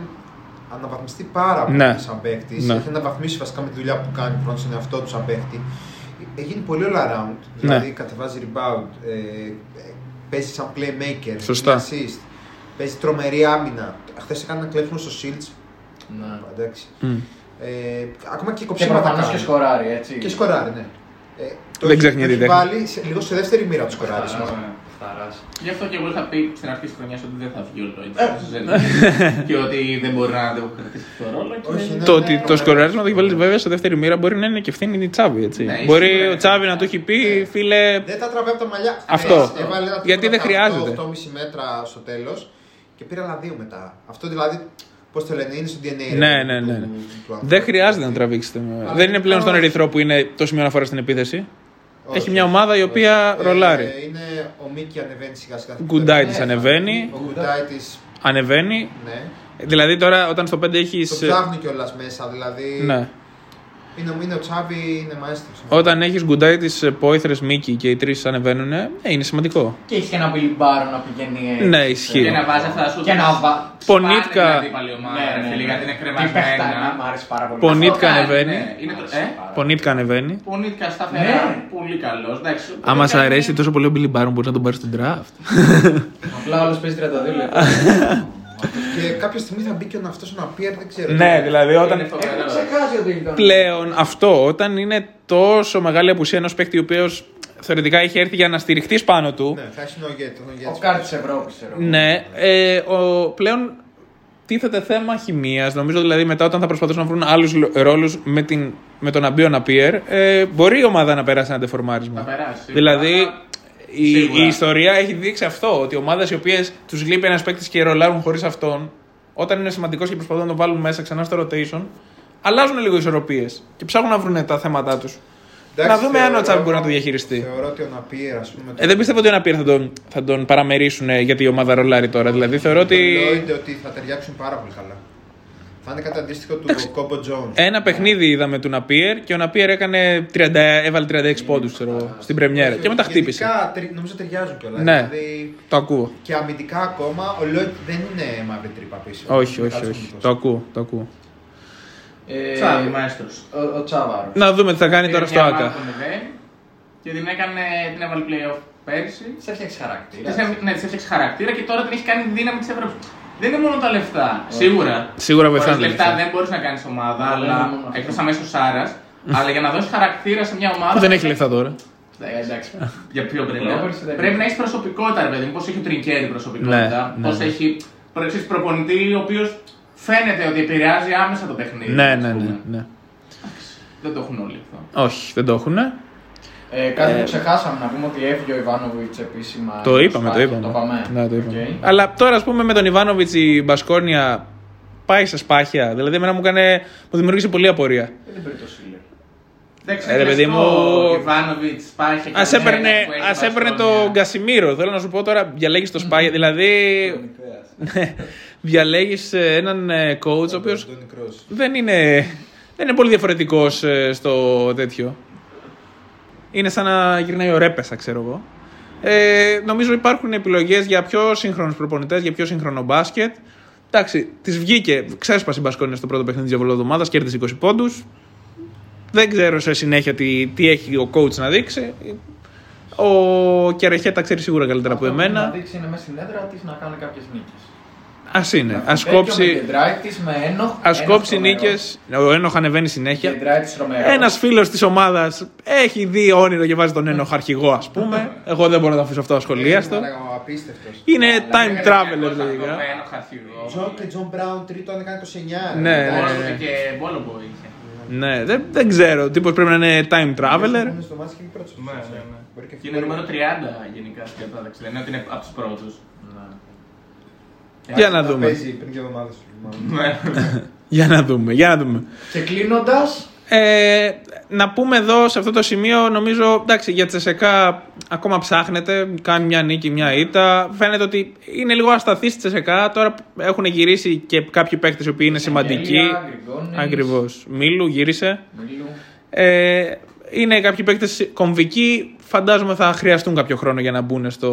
αναβαθμιστεί πάρα πολύ Ναι. σαν παίκτης. Ναι. Έχει αναβαθμίσει βασικά με τη δουλειά που κάνει πρώτα στον εαυτό του σαν παίκτη. Έχει γίνει πολύ all around. Ναι. Δηλαδή κατεβάζει rebound, ε, ε, παίζει σαν playmaker, Σωστά. δίνει assist, παίζει τρομερή άμυνα. Χθες έκανε ένα κλέψιμο στο Shields. Ναι. Εντάξει. Μμ. Ε, ακόμα και Και κοψίματα προφανώς κάνει. και σκοράρει, έτσι. Και σκοράρει, ναι. Ε, το Δεν έχει- ξεχνιέται το η έχει τέχνη. βάλει σε, λίγο σε δεύτερη μοίρα του σκοράρισμα. Φθαράς. Γι' αυτό και εγώ είχα πει στην αρχή της χρονιάς ότι δεν θα βγει ο Lloyd. Ε. και ότι δεν μπορεί να ανταποκριθεί αυτό το ρόλο. Και Όχι, ναι. Το ότι το σκοράρισμα το έχει βάλει βέβαια σε δεύτερη μοίρα μπορεί να είναι και ευθύνη η Τσάβη. Έτσι. Ναι, μπορεί σίγουρα. ο Τσάβη να του έχει πει, φίλε. Δεν τα τραβάει από τα μαλλιά. Αυτό. Ε, έβαλε ένα Γιατί δεν χρειάζεται. 8,5 μέτρα στο τέλος και πήρε άλλα δύο μετά. Αυτό δηλαδή, πώς το λένε, είναι στο DNA. ρε, Ναι, του- ναι, ναι. ναι. του- του ανθρώπου. Δεν χρειάζεται να τραβήξετε. Δεν είναι πλέον στον Ερυθρό που είναι το σημείο αναφορά στην επίθεση. Όχι, Έχει μια όχι, ομάδα η όχι. οποία Ε, ρολάρει. Είναι ο Μίκη ανεβαίνει σιγά σιγά. Γκουντάι τη Ναι, ανεβαίνει. Ο Γκουντάι τη. Ανεβαίνει. Ναι. Δηλαδή τώρα όταν στο 5 έχεις. Το ψάχνει κιόλας μέσα, δηλαδή. Ναι. Είναι, είναι ο Τσάβι, είναι μαέστρος. Όταν έχεις Γκουντάιτις, Πόιθρες, Μίκι και οι τρεις ανεβαίνουν, ε, είναι σημαντικό. Και έχει και ένα Μπίλι Μπάρον να πηγαίνει. έτσι. Ναι, ισχύει. Και να βάζει αυτά τα σου. Και να βα... Πονίτκα. Σπάνε την αντίπαλη ομάδα, Ναι, ρε ναι, φίλε, ναι. γιατί είναι Τι κρεμασμένα. παιχτάκι, μ' άρεσε πάρα πολύ. Πονίτκα Αυτό κάνει, ανεβαίνει. ναι. Είναι το- ε; Πονίτκα ανεβαίνει. Πονίτκα σταθερά, Ναι. πολύ καλός. Άμα σ' αρέσει τόσο πολύ ο Billy Baron, μπορεί να τον πάρεις στον draft. Απλά όλος παίζει 32 λεπτά. Και κάποια στιγμή θα μπει και αυτό να πει, δεν ξέρω. ναι, δηλαδή όταν. Είναι Έχω φοβερό. ξεχάσει ότι ήταν. Πλέον αυτό, όταν είναι τόσο μεγάλη απουσία ενός παίκτη ο οποίος θεωρητικά έχει έρθει για να στηριχτείς πάνω του. Ναι, θα έχει τον ηγέτη. τον ηγέτη Ο της κάρτης τη Ευρώπης, ξέρω. Ναι, ε, ο, πλέον τίθεται θέμα χημίας. Νομίζω δηλαδή μετά όταν θα προσπαθήσουν να βρουν άλλους ρόλους με, την, με τον Αμπίο Απίερ, ε, μπορεί η ομάδα να περάσει ένα τεφορμάρισμα. Να περάσει. Δηλαδή Αλλά- η, Σίγουρα. η ιστορία έχει δείξει αυτό. Ότι ομάδες οι οποίες τους λείπει ένας παίκτης και ρολάρουν χωρίς αυτόν, όταν είναι σημαντικός και προσπαθούν να τον βάλουν μέσα ξανά στο rotation, αλλάζουν λίγο ισορροπίες και ψάχνουν να βρουν τα θέματα τους. Εντάξει, Να δούμε αν ο θεωρώ- Τσάβης μπορεί να το διαχειριστεί. Θεωρώ ότι ο Ναπίερ, ας πούμε. Ε, δεν πιστεύω ότι ο Ναπίερ θα τον, θα τον παραμερίσουν ε, γιατί η ομάδα ρολάρει τώρα. Δηλαδή θεωρώ ότι. Ότι... ότι θα ταιριάξουν πάρα πολύ καλά. Θα είναι κάτι αντίστοιχο του Κόμπο Jones. Ένα παιχνίδι είδαμε του Ναπίερ και ο Ναπίερ έκανε 30, έβαλε 36 πόντους στην πρεμιέρα. Και μετά χτύπησε. Γενικά, τερι- νομίζω ταιριάζουν κιόλας. Ναι. Δηλαδή, Το ακούω. και αμυντικά ακόμα, ο Λόιτ δεν είναι μαύρη τρύπα πίσω. Όχι, Είναι όχι, καλός όχι. αμυντικός. Το ακούω. Το ακούω. Ε, Τσάβη, μαέστρος. Ο, ο Τσάβαρος. Να δούμε τι θα κάνει τώρα Πήρε στο μια ομάδα ΑΚΑ. που ανεβαίνει Και την έκανε, την έβαλε playoff πέρσι. Σε έφτιαξε χαρακτήρας. Της έβ- Ναι, της έφτιαξε χαρακτήρα και τώρα την έχει κάνει δύναμη της Ευρώπης. Δεν είναι μόνο τα λεφτά. Σίγουρα. Σίγουρα Χωρίς βοηθάνε τα λεφτά λεφτά. δεν μπορείς να κάνεις ομάδα, Δεν αλλά είναι μόνο αυτό. εκτός αμέσως Άρα. αλλά για να δώσεις χαρακτήρα σε μια ομάδα. Δεν έχει λεφτά τώρα. Ε, εντάξει. Για ποιο πριν. Ναι, λέω. πέρσι δεν Πρέπει είναι. να έχεις προσωπικότητα, ρε παιδί μου. Πώς έχει ο Τρινκέρι προσωπικότητα. Ναι, ναι, Πώς ναι. έχει προεξής προπονητή, ο οποίος φαίνεται ότι επηρεάζει άμεσα το παιχνίδι. Ναι, ας ναι, πούμε. ναι, ναι. Δεν το έχουν όλοι αυτό. Όχι, δεν το έχουν. Ε, κάτι που ξεχάσαμε να πούμε ότι έφυγε ο Ιβάνοβιτς επίσημα. Το στο είπαμε, το Σπάχια. είπαμε. Το είπαμε. Ναι, το είπαμε. Οκ. Αλλά τώρα, ας πούμε, με τον Ιβάνοβιτς η Μπασκόνια πάει σε Σπάχια. Δηλαδή, εμένα μου, έκανε, μου δημιούργησε πολλή απορία. Δεν παίρνει το Σίλερ. Εντάξει, Ε, ρε, παιδί μου, Ο Ιβάνοβιτς πάει και Α έπαιρνε, ας έπαιρνε τον Κασιμίρο. Θέλω να σου πω τώρα, διαλέγεις το σπάγια. Δηλαδή, διαλέγεις έναν ε, coach ο οποίος Αντώνη Κρός. δεν είναι, δεν είναι πολύ διαφορετικός στο τέτοιο. Είναι σαν να γυρνάει ο Ρέπεσα, ξέρω εγώ. Ε, νομίζω υπάρχουν επιλογές για πιο σύγχρονους προπονητές, για πιο σύγχρονο μπάσκετ. Εντάξει, τη βγήκε, ξέσπασε η Μπασκόνια στο πρώτο παιχνίδι της εβδομάδας, κέρδισε 20 πόντους. Δεν ξέρω σε συνέχεια τι, τι έχει ο coach να δείξει. Ο Κερεχέ τα ξέρει σίγουρα καλύτερα από Αυτό που Να εμένα. δείξει είναι μέσα στην έδρα τη να κάνει κάποιες νίκες. Α είναι. Α κόψει, με Ένοχ. ας κόψει νίκες. Ο Ένοχ ανεβαίνει συνέχεια. Κεντράιτη Ρωμαίο. Ένας φίλος της ομάδας έχει δει όνειρο και βάζει τον Ένοχ αρχηγό, ας πούμε. Εγώ δεν μπορώ να το αφήσω αυτό ασχολίαστο. Είναι απίστευτος. Είναι time traveler, λογικά. Τζον και Τζον Μπράουν τρίτο αν έκανε 29. Ναι, ρε. ναι, Εντάξει. ναι. και Μπόλομπο είχε. Ναι, δεν, δεν ξέρω. Τύπος πρέπει να είναι time traveler. Είναι στο μάτς και είναι πρώτος. Ναι, ναι, ναι. Μπορεί και Και είναι νούμερο 30 γενικά στην κατάταξη. Δεν είναι ότι είναι από τους πρώτους. Για να Να δούμε. Παίζει πριν δύο εβδομάδες. θυμάμαι. Για να δούμε, για να δούμε. Και κλείνοντας. Ε, να πούμε εδώ σε αυτό το σημείο, νομίζω εντάξει, για Τσεσεκά ακόμα ψάχνεται. Κάνει μια νίκη, μια ήττα. Φαίνεται ότι είναι λίγο ασταθής στη Τσεσεκά. Τώρα έχουν γυρίσει και κάποιοι παίκτες οι οποίοι είναι σημαντικοί. Ακριβώς. Μίλου γύρισε. Ε, είναι κάποιοι παίκτες κομβικοί. Φαντάζομαι θα χρειαστούν κάποιο χρόνο για να μπουν στο.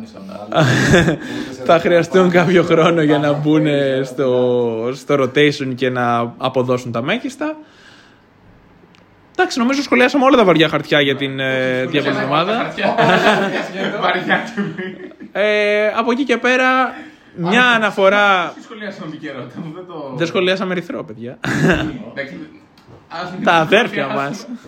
Δεν τον φτάνει στον άλλο. θα χρειαστούν κάποιο χρόνο για να μπουν στο, στο rotation και να αποδώσουν τα μέγιστα. Εντάξει, νομίζω σχολιάσαμε όλα τα βαριά χαρτιά για την ε, διαβολή εβδομάδα. Βαριά του. Ε, από εκεί και πέρα, μια αναφορά. Τι σχολιάσαμε την επικαιρότητα μου, δεν το. Δεν σχολιάσαμε ερυθρό, παιδιά. Εντάξει, ας μην τα το αδέρφια σχολιάσουμε.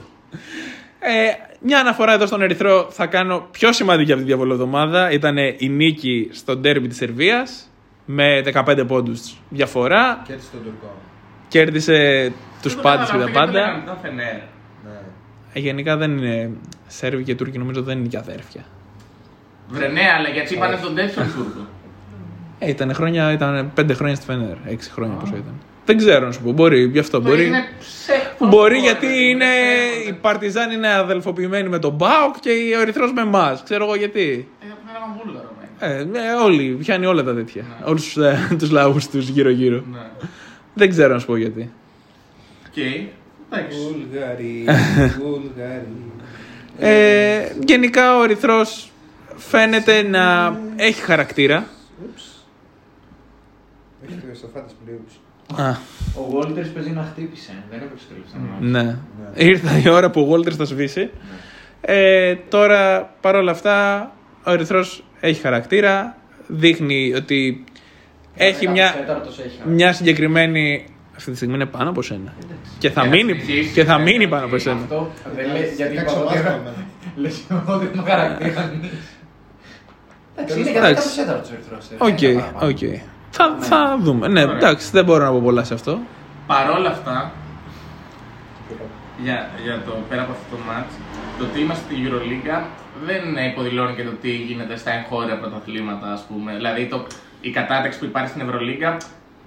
Μας. Ε, μια αναφορά εδώ στον Ερυθρό θα κάνω πιο σημαντική από τη διαβολοδομάδα. Ήταν η νίκη στο ντέρμπι της Σερβίας με 15 πόντους διαφορά. Και έτσι στον Τουρκό. Κέρδισε τους Δεν το πάντες και τα καταλαβαίνω, γιατί πάντα. Ήταν Φενέρ. Ναι. Ε, Γενικά δεν είναι. Σέρβοι και Τούρκοι νομίζω δεν είναι και αδέρφια. Βρε ναι, αλλά γιατί είπανε τον τέτοιον Τούρκο. Ε, ήταν χρόνια, ήταν 5 χρόνια στη Φενέρ. 6 χρόνια πόσο ήταν. Δεν ξέρω να σου πω. Μπορεί, γι' αυτό μπορεί. Είναι ψεύτο. Μπορεί γιατί είναι. Η Παρτιζάν είναι αδελφοποιημένη με τον ΠΑΟΚ και ο Ερυθρός με εμάς. Ξέρω εγώ γιατί. Ε, από ένα βούλγαρο, ναι. Ε, ε, όλοι, πιάνει όλα τα τέτοια. Όλους τους ε, τους λαούς τους γύρω-γύρω. Ναι. Δεν ξέρω να σου πω γιατί. Οκ. Εντάξει. Βούλγαροι, Βούλγαροι. Ε, γενικά ο Ερυθρός φαίνεται να έχει χαρακτήρα. Έχει το Σοφάτης πλήρους. Α, Ο Βόλτερ παίζει να χτύπησε. Δεν έπαιξε το τελευταίο. ναι. Ήρθε η ώρα που ο Γόλτερ θα σβήσει. Ε, τώρα παρόλα αυτά ο Ερυθρός έχει χαρακτήρα. Δείχνει ότι έχει μια, Τέταρτος έχει. μια συγκεκριμένη. Αυτή τη στιγμή είναι πάνω από σένα. Και θα Για να μείνει, συνεχίσει. και θα μείνει πάνω από σένα. Αυτό δεν λέει γιατί Κάξε είπα ομάδες ότι. με εμένα. Λες ότι είναι χαρακτήρας. Εντάξει, είναι για Τέλος τέταρτος τέταρτος ο Ερυθρός. ε, Οκ, δεν είναι παραπάνω. οκ. Θα, θα δούμε. Ναι, Ωραία. εντάξει, δεν μπορώ να πω πολλά σε αυτό. Παρόλα αυτά, για, για το πέρα από αυτό το match, το ότι είμαστε στη Ευρωλίγκα δεν υποδηλώνει και το τι γίνεται στα εγχώρια πρωταθλήματα, ας πούμε. Δηλαδή το, η κατάταξη που υπάρχει στην Ευρωλίγκα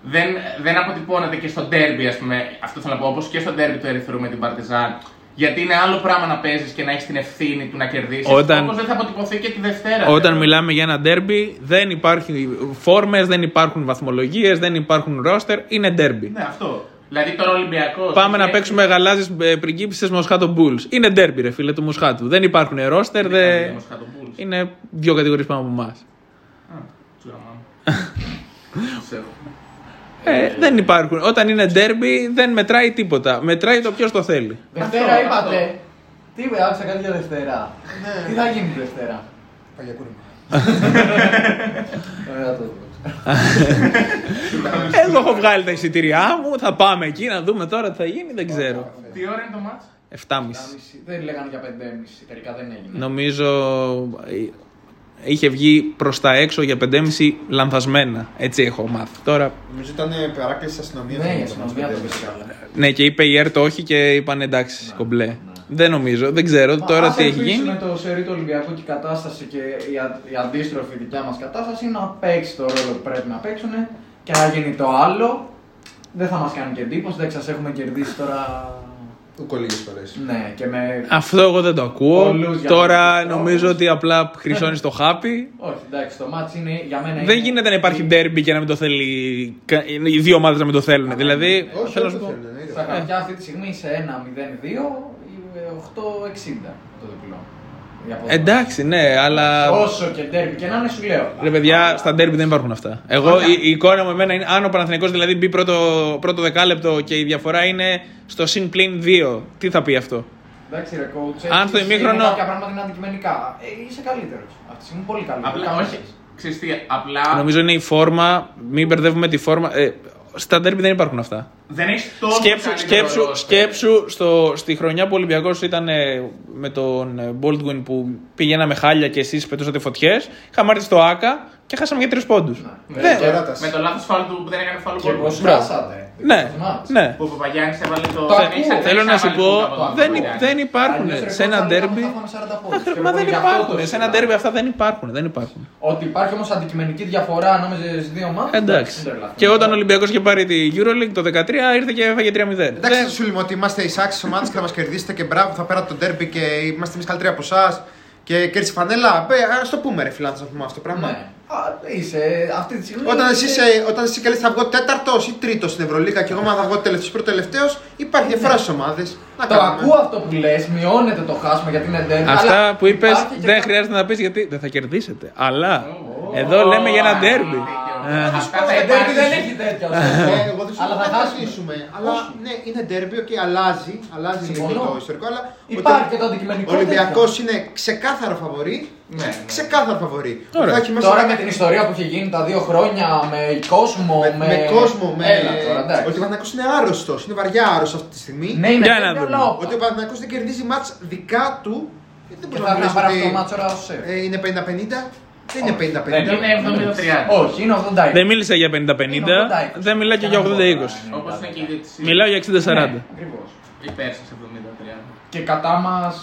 δεν, δεν αποτυπώνεται και στο derby, ας πούμε. Αυτό θέλω να πω, όπως και στο derby του Ερυθρού με την Παρτιζάν. Γιατί είναι άλλο πράγμα να παίζεις και να έχεις την ευθύνη του να κερδίσεις. Όταν- Όπως δεν θα αποτυπωθεί και τη Δευτέρα. Όταν θέλω. μιλάμε για ένα ντέρμπι, δεν υπάρχουν φόρμες, δεν υπάρχουν βαθμολογίες, δεν υπάρχουν ρόστερ. Είναι ντέρμπι. Ναι, αυτό. Δηλαδή τώρα ο Ολυμπιακός. Πάμε να παίξουμε γαλάζιες πριγκίπισες Μοσχάτο Bulls. Είναι ντέρμπι, ρε φίλε του Μοσχάτου. Δεν υπάρχουν ρόστερ, δε... είναι δύο κατηγορίες πάνω από εμάς. Ε, δεν υπάρχουν. Όταν είναι ντέρμπι, δεν μετράει τίποτα. Μετράει το ποιος το θέλει. Δευτέρα Αυτό, είπατε. Τι είπε, άκουσα κάτι για Δευτέρα. Τι θα γίνει τη Δευτέρα; Παγιακούρημα. Ωραία το δω. Εγώ έχω βγάλει τα εισιτήριά μου. Θα πάμε εκεί να δούμε τώρα τι θα γίνει. Δεν ξέρω. Τι ώρα είναι το μάτς; 7,5. Δεν λέγανε για 5,5. Τελικά δεν έγινε. Νομίζω ε, είχε βγει προς τα έξω για 5,5 λανθασμένα. Έτσι έχω μάθει. Τώρα, Νομίζω ήταν παράκληση αστυνομίας. Ναι, η αστυνομία το πήρε. ναι, και είπε η ΕΡΤ όχι και είπαν εντάξει, κομπλέ. Δεν νομίζω, δεν ξέρω τώρα Ας τι έχει ελπίσουμε γίνει. το σερί του Ολυμπιακού και η κατάσταση και η, α- η αντίστροφη δικιά μας κατάσταση να παίξει το ρόλο που πρέπει να παίξουν και να γίνει το άλλο. Δεν θα μας κάνει και εντύπωση, δεν σα έχουμε κερδίσει τώρα. Ούκο λίγε φορές. Ναι, και με. Αυτό εγώ δεν το ακούω. Πολλούς για Τώρα πολλούς νομίζω τρόπους. ότι απλά χρυσώνεις το χάπι. Όχι, εντάξει, το μάτι είναι για μένα. Δεν είναι- γίνεται να υπάρχει ντέρμπι και να μην το θέλει. κα- Οι δύο ομάδες να μην το θέλουν. Δηλαδή, Όχι, θέλω να όχι, σου πω. θέλουν, εννοείται. Στα χαρτιά αυτή τη στιγμή σε 1-0-2 ή 8-60 το διπλό. Η απόδοση. Εντάξει, ναι, αλλά. Όσο και ντέρμπι και να είναι, σου λέω. Ρε παιδιά, στα ντέρμπι δεν υπάρχουν αυτά. Εγώ η, η εικόνα μου εμένα είναι αν ο Παναθηναϊκός δηλαδή μπει πρώτο, πρώτο δεκάλεπτο και η διαφορά είναι στο συν πλήν 2. Τι θα πει αυτό; Εντάξει, ρε coach. Αν στο έχεις- ημίχρονο- είναι Κάποια πράγματα είναι αντικειμενικά. Ε, είσαι καλύτερος. Αυτή τη στιγμή πολύ καλύτερος. Απλά, όχι. Ξέρεις τι, απλά Νομίζω είναι η φόρμα, μην μπερδεύουμε τη φόρμα. Ε, στα ντέρμπι δεν υπάρχουν αυτά. δεν έχεις τόσο Σκέψου, καλύτερο σκέψου, roster. σκέψου στο, στη χρονιά που ο Ολυμπιακός ήταν ε, με τον ε, Baldwin που πηγαίναμε χάλια και εσείς πετούσατε φωτιές. Είχαμε έρθει στο ΆΚΑ και χάσαμε για τρεις πόντους. Με, Ναι. Κέρατας. με το λάθος φάλ του που δεν έκανε φάλ Και πώ του Μπράβο. χάσατε. Ναι, ναι. Που ο Παπαγιάννης έβαλε το. Το δεν ακούω. έχεις- δεν Θέλω έχεις να σου έβαλε πω, το από τον δεν, Παπαγιάννη. δεν υπάρχουν Αλλιώς, ρε, σε ένα coach, θα ντέρμπι. λέγαμε, θα φάμε 40 πόντους. Και Μα εγώ δεν γι' αυτό υπάρχουν. το Σε ένα συζητάω. ντέρμπι αυτά δεν υπάρχουν. Δεν υπάρχουν. Ότι υπάρχει όμως αντικειμενική διαφορά ανάμεσα στις δύο ομάδες. Εντάξει. Και όταν ο Ολυμπιακός είχε πάρει τη Euroleague το 2013 ήρθε και έφαγε 3-0. Εντάξει, Δεν- δεν σου λέμε ότι είμαστε οι άξιε ομάδε και θα μας κερδίσετε και μπράβο, θα πέρατε το ντέρμπι και είμαστε εμείς καλύτεροι από εσάς. Και κέρδισε φανέλα. Α το πούμε, ρε φιλάντα, να πούμε αυτό το πράγμα. Ναι. Α, είσαι αυτή τη στιγμή. Όταν εσύ, είσαι- είσαι, όταν εσύ καλείς θα βγω τέταρτος ή τρίτος στην Ευρωλίγα και εγώ μα θα βγω τελευταίο πρώτο τελευταίο, υπάρχει διαφορά στι ομάδε. Το ακούω αυτό που λες, μειώνεται το χάσμα γιατί είναι ντέρμπι. Αυτά αλλά που είπες υπάρχει και δεν κα- χρειάζεται να πεις γιατί δεν θα κερδίσετε. Αλλά εδώ λέμε για ένα ντέρμπι. Ε, Αυτά θα Ε, ντέρμπι δεν υπάρξει. έχει τέτοια. Ε, εγώ δεν σου Αλλά λέω θα να χάσουμε. κερδίσουμε. Αλλά Όχι. ναι, είναι ντέρμπι, και αλλάζει. Αλλάζει λίγο Συμφωνώ. το ιστορικό. Αλλά Υπάρχει ότι και το αντικειμενικό Ο Ολυμπιακός τέτοιο. είναι ξεκάθαρο φαβορή. Ναι. Ξεκάθαρο φαβορή. Ωραία. Θα έχει μέσα Τώρα ένα- με την ιστορία που έχει γίνει τα δύο χρόνια με κόσμο, με. με, με κόσμο, με. Έλα τώρα, εντάξει. Ότι ο Παναθηναϊκός είναι άρρωστος, είναι βαριά άρρωστος αυτή τη στιγμή. Ναι, είναι Για να ντέρμπι, δούμε. αλλά όπα. Ότι ο Παναθηναϊκός δεν κερδίζει μάτς δικά του. ε, Δεν Και μπορεί θα να έρθει να μιλήσει πάρει ότι αυτό το μάτσο ώρα στο σεφ. ε, είναι 50-50. Δεν είναι Όχι, 50-50. δεν Είναι 70-30. Όχι, είναι 80. Δεν μίλησα για 50-50, Είναι 80-20. δεν μιλάω και για 80-20. Όπω είναι και η διαιτησία. Μιλάω για 60-40. Ακριβώ. Υπέρ σα 70-30. Και κατά μα.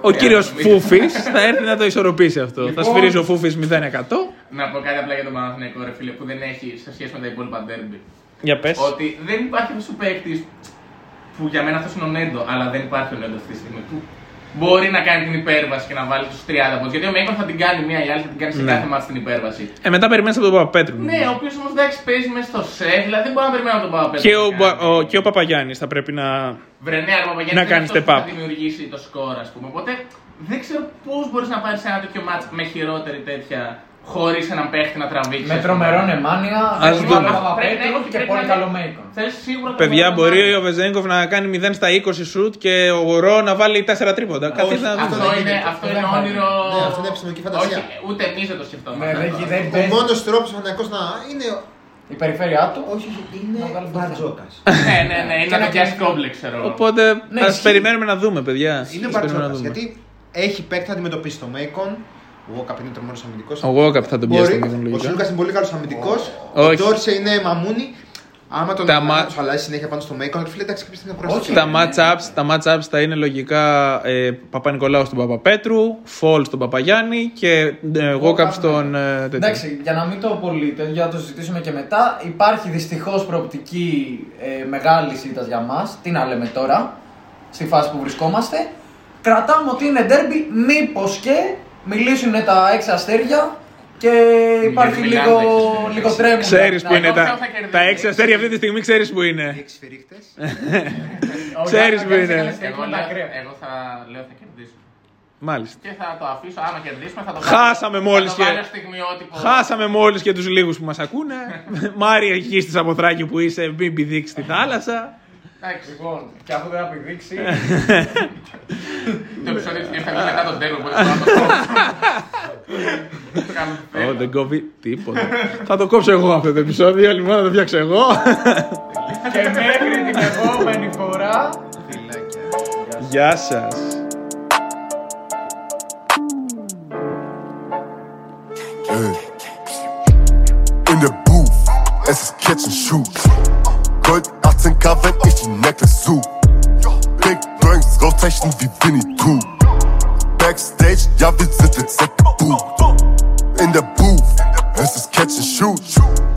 Ο κύριο Φούφη θα έρθει να το ισορροπήσει αυτό. Θα Λοιπόν. σφυρίζει ο Φούφη 0%. Να πω κάτι απλά για τον Παναθηναϊκό, ρε φίλε, που δεν έχει σε σχέση με τα υπόλοιπα ντέρμπι. Για πε. Ότι δεν υπάρχει αυτό ο παίκτη που για μένα αυτό είναι ο Νέντο, αλλά δεν υπάρχει ο Νέντο αυτή τη στιγμή. Που μπορεί να κάνει την υπέρβαση και να βάλει τους 30 πόντους. Γιατί ο Μέικον θα την κάνει μία ή άλλη, θα την κάνει σε Ναι. κάθε μάτι την υπέρβαση. Ε, μετά περιμένεις από τον Παπαπέτρου. Ναι, ο οποίος όμως εντάξει παίζει μέσα στο σεφ, δηλαδή δεν μπορεί να περιμένει από τον Παπαπέτρου. Και να ο, κάνει. Μπα- ο, και ο Παπαγιάννης θα πρέπει να. Βρε, ναι, αλλά ο Παπαγιάννης να δεν κάνει είναι αυτός step που up. Θα δημιουργήσει το σκορ, ας πούμε. Οπότε δεν ξέρω πώς μπορείς να πάρεις ένα τέτοιο μάτς με χειρότερη τέτοια χωρίς έναν παίχτη να τραβήξεις. Με τρομερό νεμάνια. Ας με δούμε. τον Παπαπέτρου Πρέπει- Και πρέπει πολύ να- καλό Μέικον. Θες σίγουρα το Παιδιά, μόνο μπορεί να- ο Βεζέγκοφ να κάνει 0 στα 20 σουτ και ο Γορό να βάλει 4 τρίποντα. Καθίστε να Αυτό δούμε. δεν είναι, γίνεται. αυτό Δεν είναι θα όνειρο. Ναι, αυτό είναι επιστημονική φαντασία. Όχι, ούτε εμείς δεν το σκεφτόμαστε. Ναι, δεν αυτό. δεν Ο παίζει. μόνος τρόπος ο Παναθηναϊκός να είναι. Η περιφέρειά του. Όχι, είναι Να βγάλει μπαρτζόκας. Ναι, ναι, ναι, είναι Και ένα να πιάσει κάνει- κόμπλεξ, ξέρω εγώ. Οπότε Ναι, ας ισχύει. περιμένουμε να δούμε, παιδιά. Είναι Ας περιμένουμε να μπαρτζόκα. δούμε. Γιατί έχει παίκτη να αντιμετωπίσει το Μέικον. Ο Γόκαπ είναι τρομερός αμυντικός. Ο Γόκαπ θα τον πιάσει Μπορεί. τον Μέικον Ο λογικά. Σιλούκα είναι πολύ καλός αμυντικός. Ο Όχι. Ντόρσε είναι μαμούνι. Άμα τον Τα άμα μα- τους αλλάζει συνέχεια πάνω στο Μέικον, φίλε, εντάξει, κάποια στιγμή να κουραστεί. Τα match-ups, τα match-ups θα είναι λογικά ε, Παπα-Νικολάου στον Παπαπέτρου, Φολ στον Παπαγιάννη και ε, Γόκαπ στον ε, τέτοιο. Εντάξει, για να μην το απολύτε, για να το συζητήσουμε και μετά, υπάρχει δυστυχώς προοπτική ε, μεγάλη ήττα για μας. Τι να λέμε τώρα, στη φάση που βρισκόμαστε. Κρατάμε ότι είναι ντέρμπι, μήπως και μιλήσουν τα έξι αστέρια και υπάρχει Γιατί μιλάνε λίγο, τα έξι αστέρια. λίγο τρέμουλα. Ξέρεις που Να- είναι εγώ τα, ποιο θα κερδίσει. τα έξι αστέρια αυτή τη στιγμή, ξέρεις που είναι. Έξι φυρίχτες. Ο ξέρεις Γιάννης που είναι. έκανε steak Εγώ με τα λέω, κρέα. εγώ θα λέω θα κερδίσω. Μάλιστα. Και θα το αφήσω, άμα κερδίσουμε θα το Χάσαμε βάλω- μόλις θα το και- βάλω στιγμιότυπο. Χάσαμε μόλις και τους λίγους που μας ακούνε. Μάρια, εκεί στη Σαποθράκη που είσαι, μην πηδήξεις στη θάλασσα. Εντάξει, λοιπόν, και αφού δεν απειδείξει. Το επεισόδιο ήρθε μετά τον τέλο. Ω, δεν κόβει τίποτα. Θα το κόψω εγώ αυτό το επεισόδιο, λοιπόν να το φτιάξω εγώ. Και μέχρι την επόμενη φορά. Γεια σας. In the booth, as it's catching shoes. But 10k, wenn ich die Necklace such. Big Brains, raustechen wie Winnie Pooh. Backstage, ja, wir sind jetzt gebucht. In der Booth, es ist Catch and Shoot.